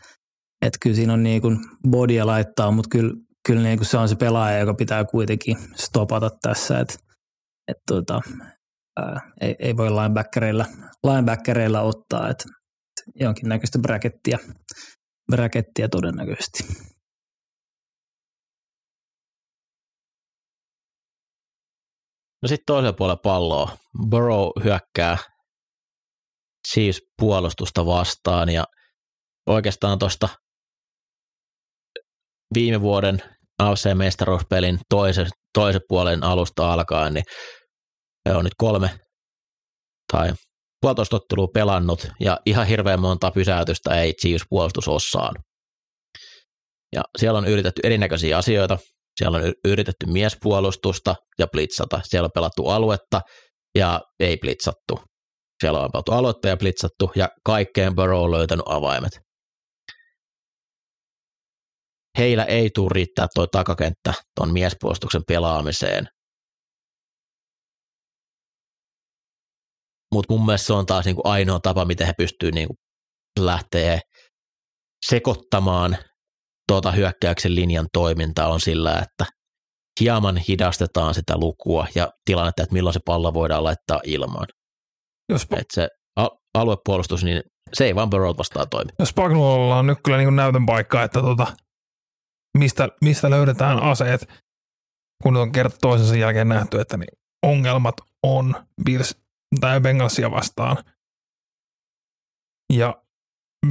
et kyllä siinä on niin bodia laittaa, mutta kyllä, kyllä niin se on se pelaaja, joka pitää kuitenkin stopata tässä, että et tota, ää, ei, ei, voi linebackereilla, linebackereilla ottaa, että et jonkinnäköistä brackettia, brackettia todennäköisesti. No sitten toisella puolella palloa. Burrow hyökkää Chiefs puolustusta vastaan ja oikeastaan tuosta viime vuoden AFC-mestaruuspelin toisen, toisen puolen alusta alkaen, niin on nyt kolme tai puolitoista ottelua pelannut ja ihan hirveän monta pysäytystä ei Chiefs puolustus ole saanut. Ja siellä on yritetty erinäköisiä asioita. Siellä on yritetty miespuolustusta ja blitzata. Siellä on pelattu aluetta ja ei blitzattu. Siellä on pelattu aluetta ja blitzattu ja kaikkeen Burrow on löytänyt avaimet. Heillä ei tule riittää tuo takakenttä tuon miespuolustuksen pelaamiseen. Mutta mun mielestä se on taas niinku ainoa tapa, miten he pystyvät niinku lähteä sekoittamaan tuota hyökkäyksen linjan toimintaa on sillä, että hieman hidastetaan sitä lukua ja tilannetta, että milloin se pallo voidaan laittaa ilmaan. Jos pa- se aluepuolustus, niin se ei vaan Burrow vastaan toimi. Jos Pagnuololla on nyt kyllä niin näytön paikka, että tota, mistä, mistä löydetään aseet, kun on kerta toisensa jälkeen nähty, että niin ongelmat on Bills tai Bengalsia vastaan. Ja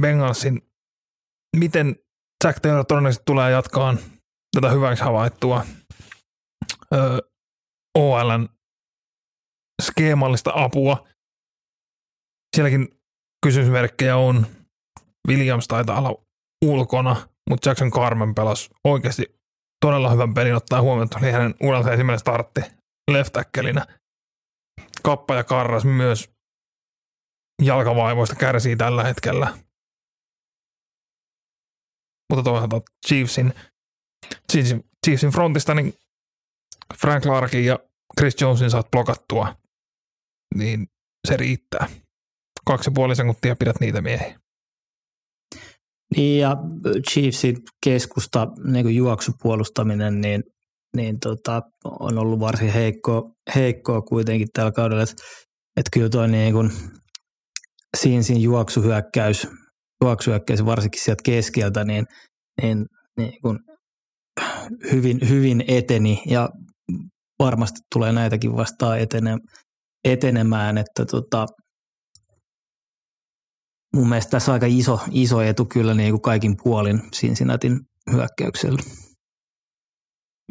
Bengalsin, miten Jack Taylor todennäköisesti tulee jatkaa tätä hyväksi havaittua öö, OLn skeemallista apua. Sielläkin kysymysmerkkejä on. Williams taitaa olla ulkona, mutta Jackson Carmen pelasi oikeasti todella hyvän pelin ottaa huomioon, että oli hänen uransa ensimmäinen startti left Kappa ja Karras myös jalkavaivoista kärsii tällä hetkellä. Mutta toisaalta Chiefsin, Chiefsin, Chiefsin frontista niin Frank Larkin ja Chris Jonesin saat blokattua, niin se riittää. Kaksi ja puoli sekuntia pidät niitä miehiä. Niin ja Chiefsin keskusta niin juoksupuolustaminen, niin, niin tota, on ollut varsin heikkoa, heikkoa kuitenkin tällä kaudella. Että et kyllä tuo niin kuin Sinsin juoksuhyökkäys, juoksuhyökkäys varsinkin sieltä keskeltä, niin, niin, niin kuin hyvin, hyvin eteni ja varmasti tulee näitäkin vastaan etene, etenemään, että tota, mun mielestä tässä on aika iso, iso etu kyllä niin kuin kaikin puolin Cincinnatin hyökkäyksellä.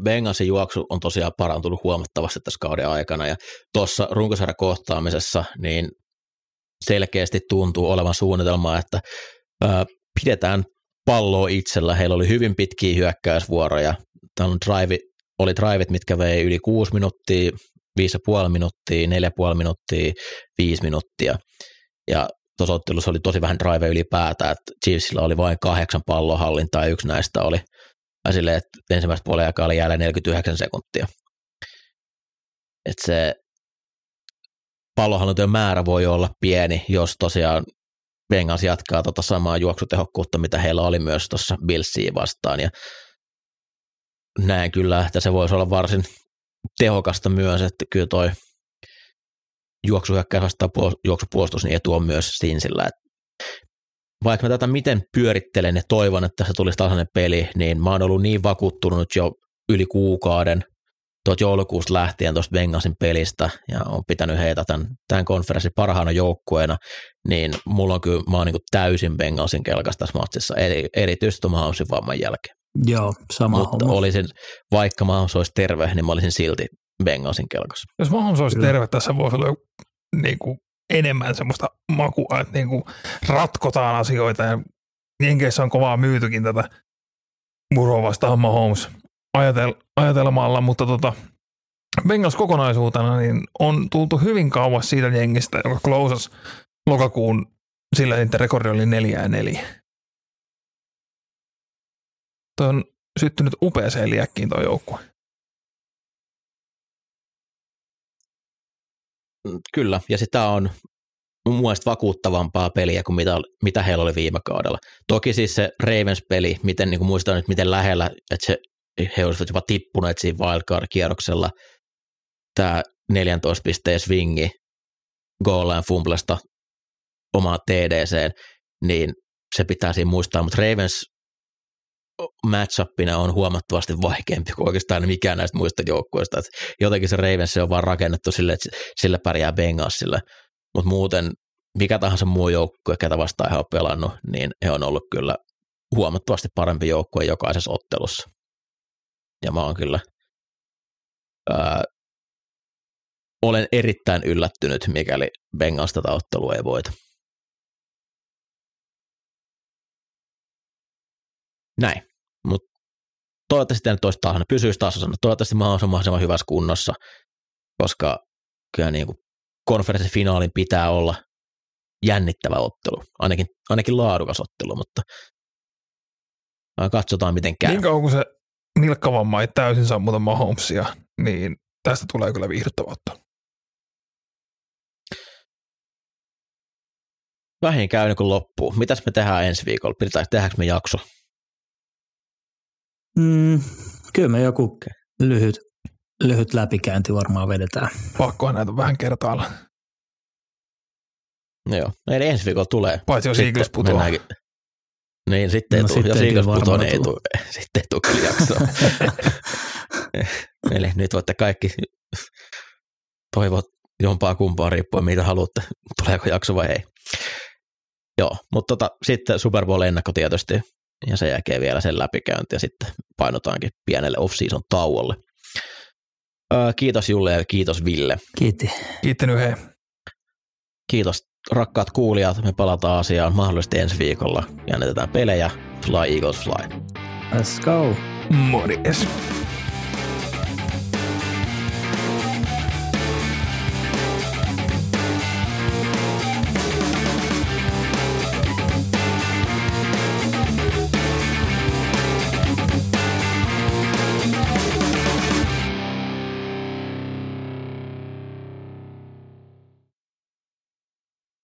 Bengalsin juoksu on tosiaan parantunut huomattavasti tässä kauden aikana ja tuossa runkosarjan kohtaamisessa niin selkeästi tuntuu olevan suunnitelma, että ää, pidetään palloa itsellä. Heillä oli hyvin pitkiä hyökkäysvuoroja. Tämä drive, oli driveit, mitkä vei yli 6 minuuttia, 5,5 minuuttia, 4,5 minuuttia, 5 minuuttia. Ja tuossa ottelussa oli tosi vähän drive ylipäätään, että Chiefsillä oli vain kahdeksan pallohallintaa ja yksi näistä oli silleen, että ensimmäistä puolen aikaa oli jäällä 49 sekuntia. Että se pallohallintojen määrä voi olla pieni, jos tosiaan Bengals jatkaa tota samaa juoksutehokkuutta, mitä heillä oli myös tuossa Billsiin vastaan. Ja näen kyllä, että se voisi olla varsin tehokasta myös, että kyllä toi juoksuhyökkäys vastaan juoksupuolustus, niin etu on myös Sinsillä. Vaikka mä tätä miten pyörittelen ja toivon, että se tulisi tasainen peli, niin mä oon ollut niin vakuuttunut jo yli kuukauden tuot joulukuusta lähtien tuosta Bengalsin pelistä ja on pitänyt heitä tämän, tämän konferenssin parhaana joukkueena, niin mulla on kyllä, mä oon niin täysin Bengalsin kelkas tässä matsissa, eri, erityisesti Mahomesin vamman jälkeen. Joo, sama Mutta homma. olisin, vaikka Mahomes olisi terve, niin mä olisin silti Bengalsin kelkas. Jos Mahomes olisi Kyllä. terve, tässä voisi olla niin kuin, enemmän semmoista makua, että niin kuin, ratkotaan asioita ja Jenkeissä on kovaa myytykin tätä Burrow vastaan Mahomes ajatel, ajatelmalla, mutta tota, Bengals kokonaisuutena niin on tultu hyvin kauas siitä jengistä, joka closas lokakuun sillä, että rekordi oli 4 ja 4. Tuo on syttynyt upeaseen liäkkiin tuo joukkue. Kyllä, ja sitä on mun mielestä vakuuttavampaa peliä kuin mitä, mitä heillä oli viime kaudella. Toki siis se Ravens-peli, miten niin muistan nyt miten lähellä, että se, he olisivat jopa tippuneet siinä wildcard-kierroksella, tämä 14 pisteen swingi goal fumblesta omaan TDC, niin se pitää siinä muistaa, mutta Ravens matchupina on huomattavasti vaikeampi kuin oikeastaan mikään näistä muista joukkueista. Jotenkin se Ravens on vaan rakennettu sille, että sillä pärjää Bengalsille, mutta muuten mikä tahansa muu joukkue, ketä vastaan he on pelannut, niin he on ollut kyllä huomattavasti parempi joukkue jokaisessa ottelussa. Ja mä oon kyllä, ää, olen erittäin yllättynyt, mikäli Bengals tätä ottelua ei voita. Näin, toivottavasti tämä nyt olisi taas, pysyisi tasoisena. Toivottavasti mahdollisimman, mahdollisimman hyvässä kunnossa, koska kyllä niin kuin konferenssifinaalin pitää olla jännittävä ottelu, ainakin, ainakin laadukas ottelu, mutta katsotaan miten käy. Niin kauan kun se nilkkavamma ei täysin sammuta Mahomesia, niin tästä tulee kyllä viihdyttävä ottelu. Vähin käynyt kun loppuu. Mitäs me tehdään ensi viikolla? Pidetään, tehdäänkö me jakso? Mm, kyllä me joku lyhyt, lyhyt läpikäynti varmaan vedetään. Pakkoa näitä vähän kertailla. No joo, eli ensi viikolla tulee. Paitsi jos Eagles putoaa. mennäänkin- Niin, sitten ei No tule. Jos Eagles putoaa, niin ei tule. tule. Sitten ei tule kyllä jaksoa. eli nyt voitte kaikki toivoa jompaa kumpaa riippuen mitä haluatte, tuleeko jakso vai ei. Joo, mutta tota, sitten Super Bowl ennakko tietysti ja sen jälkeen vielä sen läpikäynti ja sitten painotaankin pienelle off-season tauolle. Öö, kiitos Julle ja kiitos Ville. Kiitti. Kiittänyt he. Kiitos rakkaat kuulijat, me palataan asiaan mahdollisesti ensi viikolla. Jännitetään pelejä. Fly Eagles Fly. Let's go. Morjes.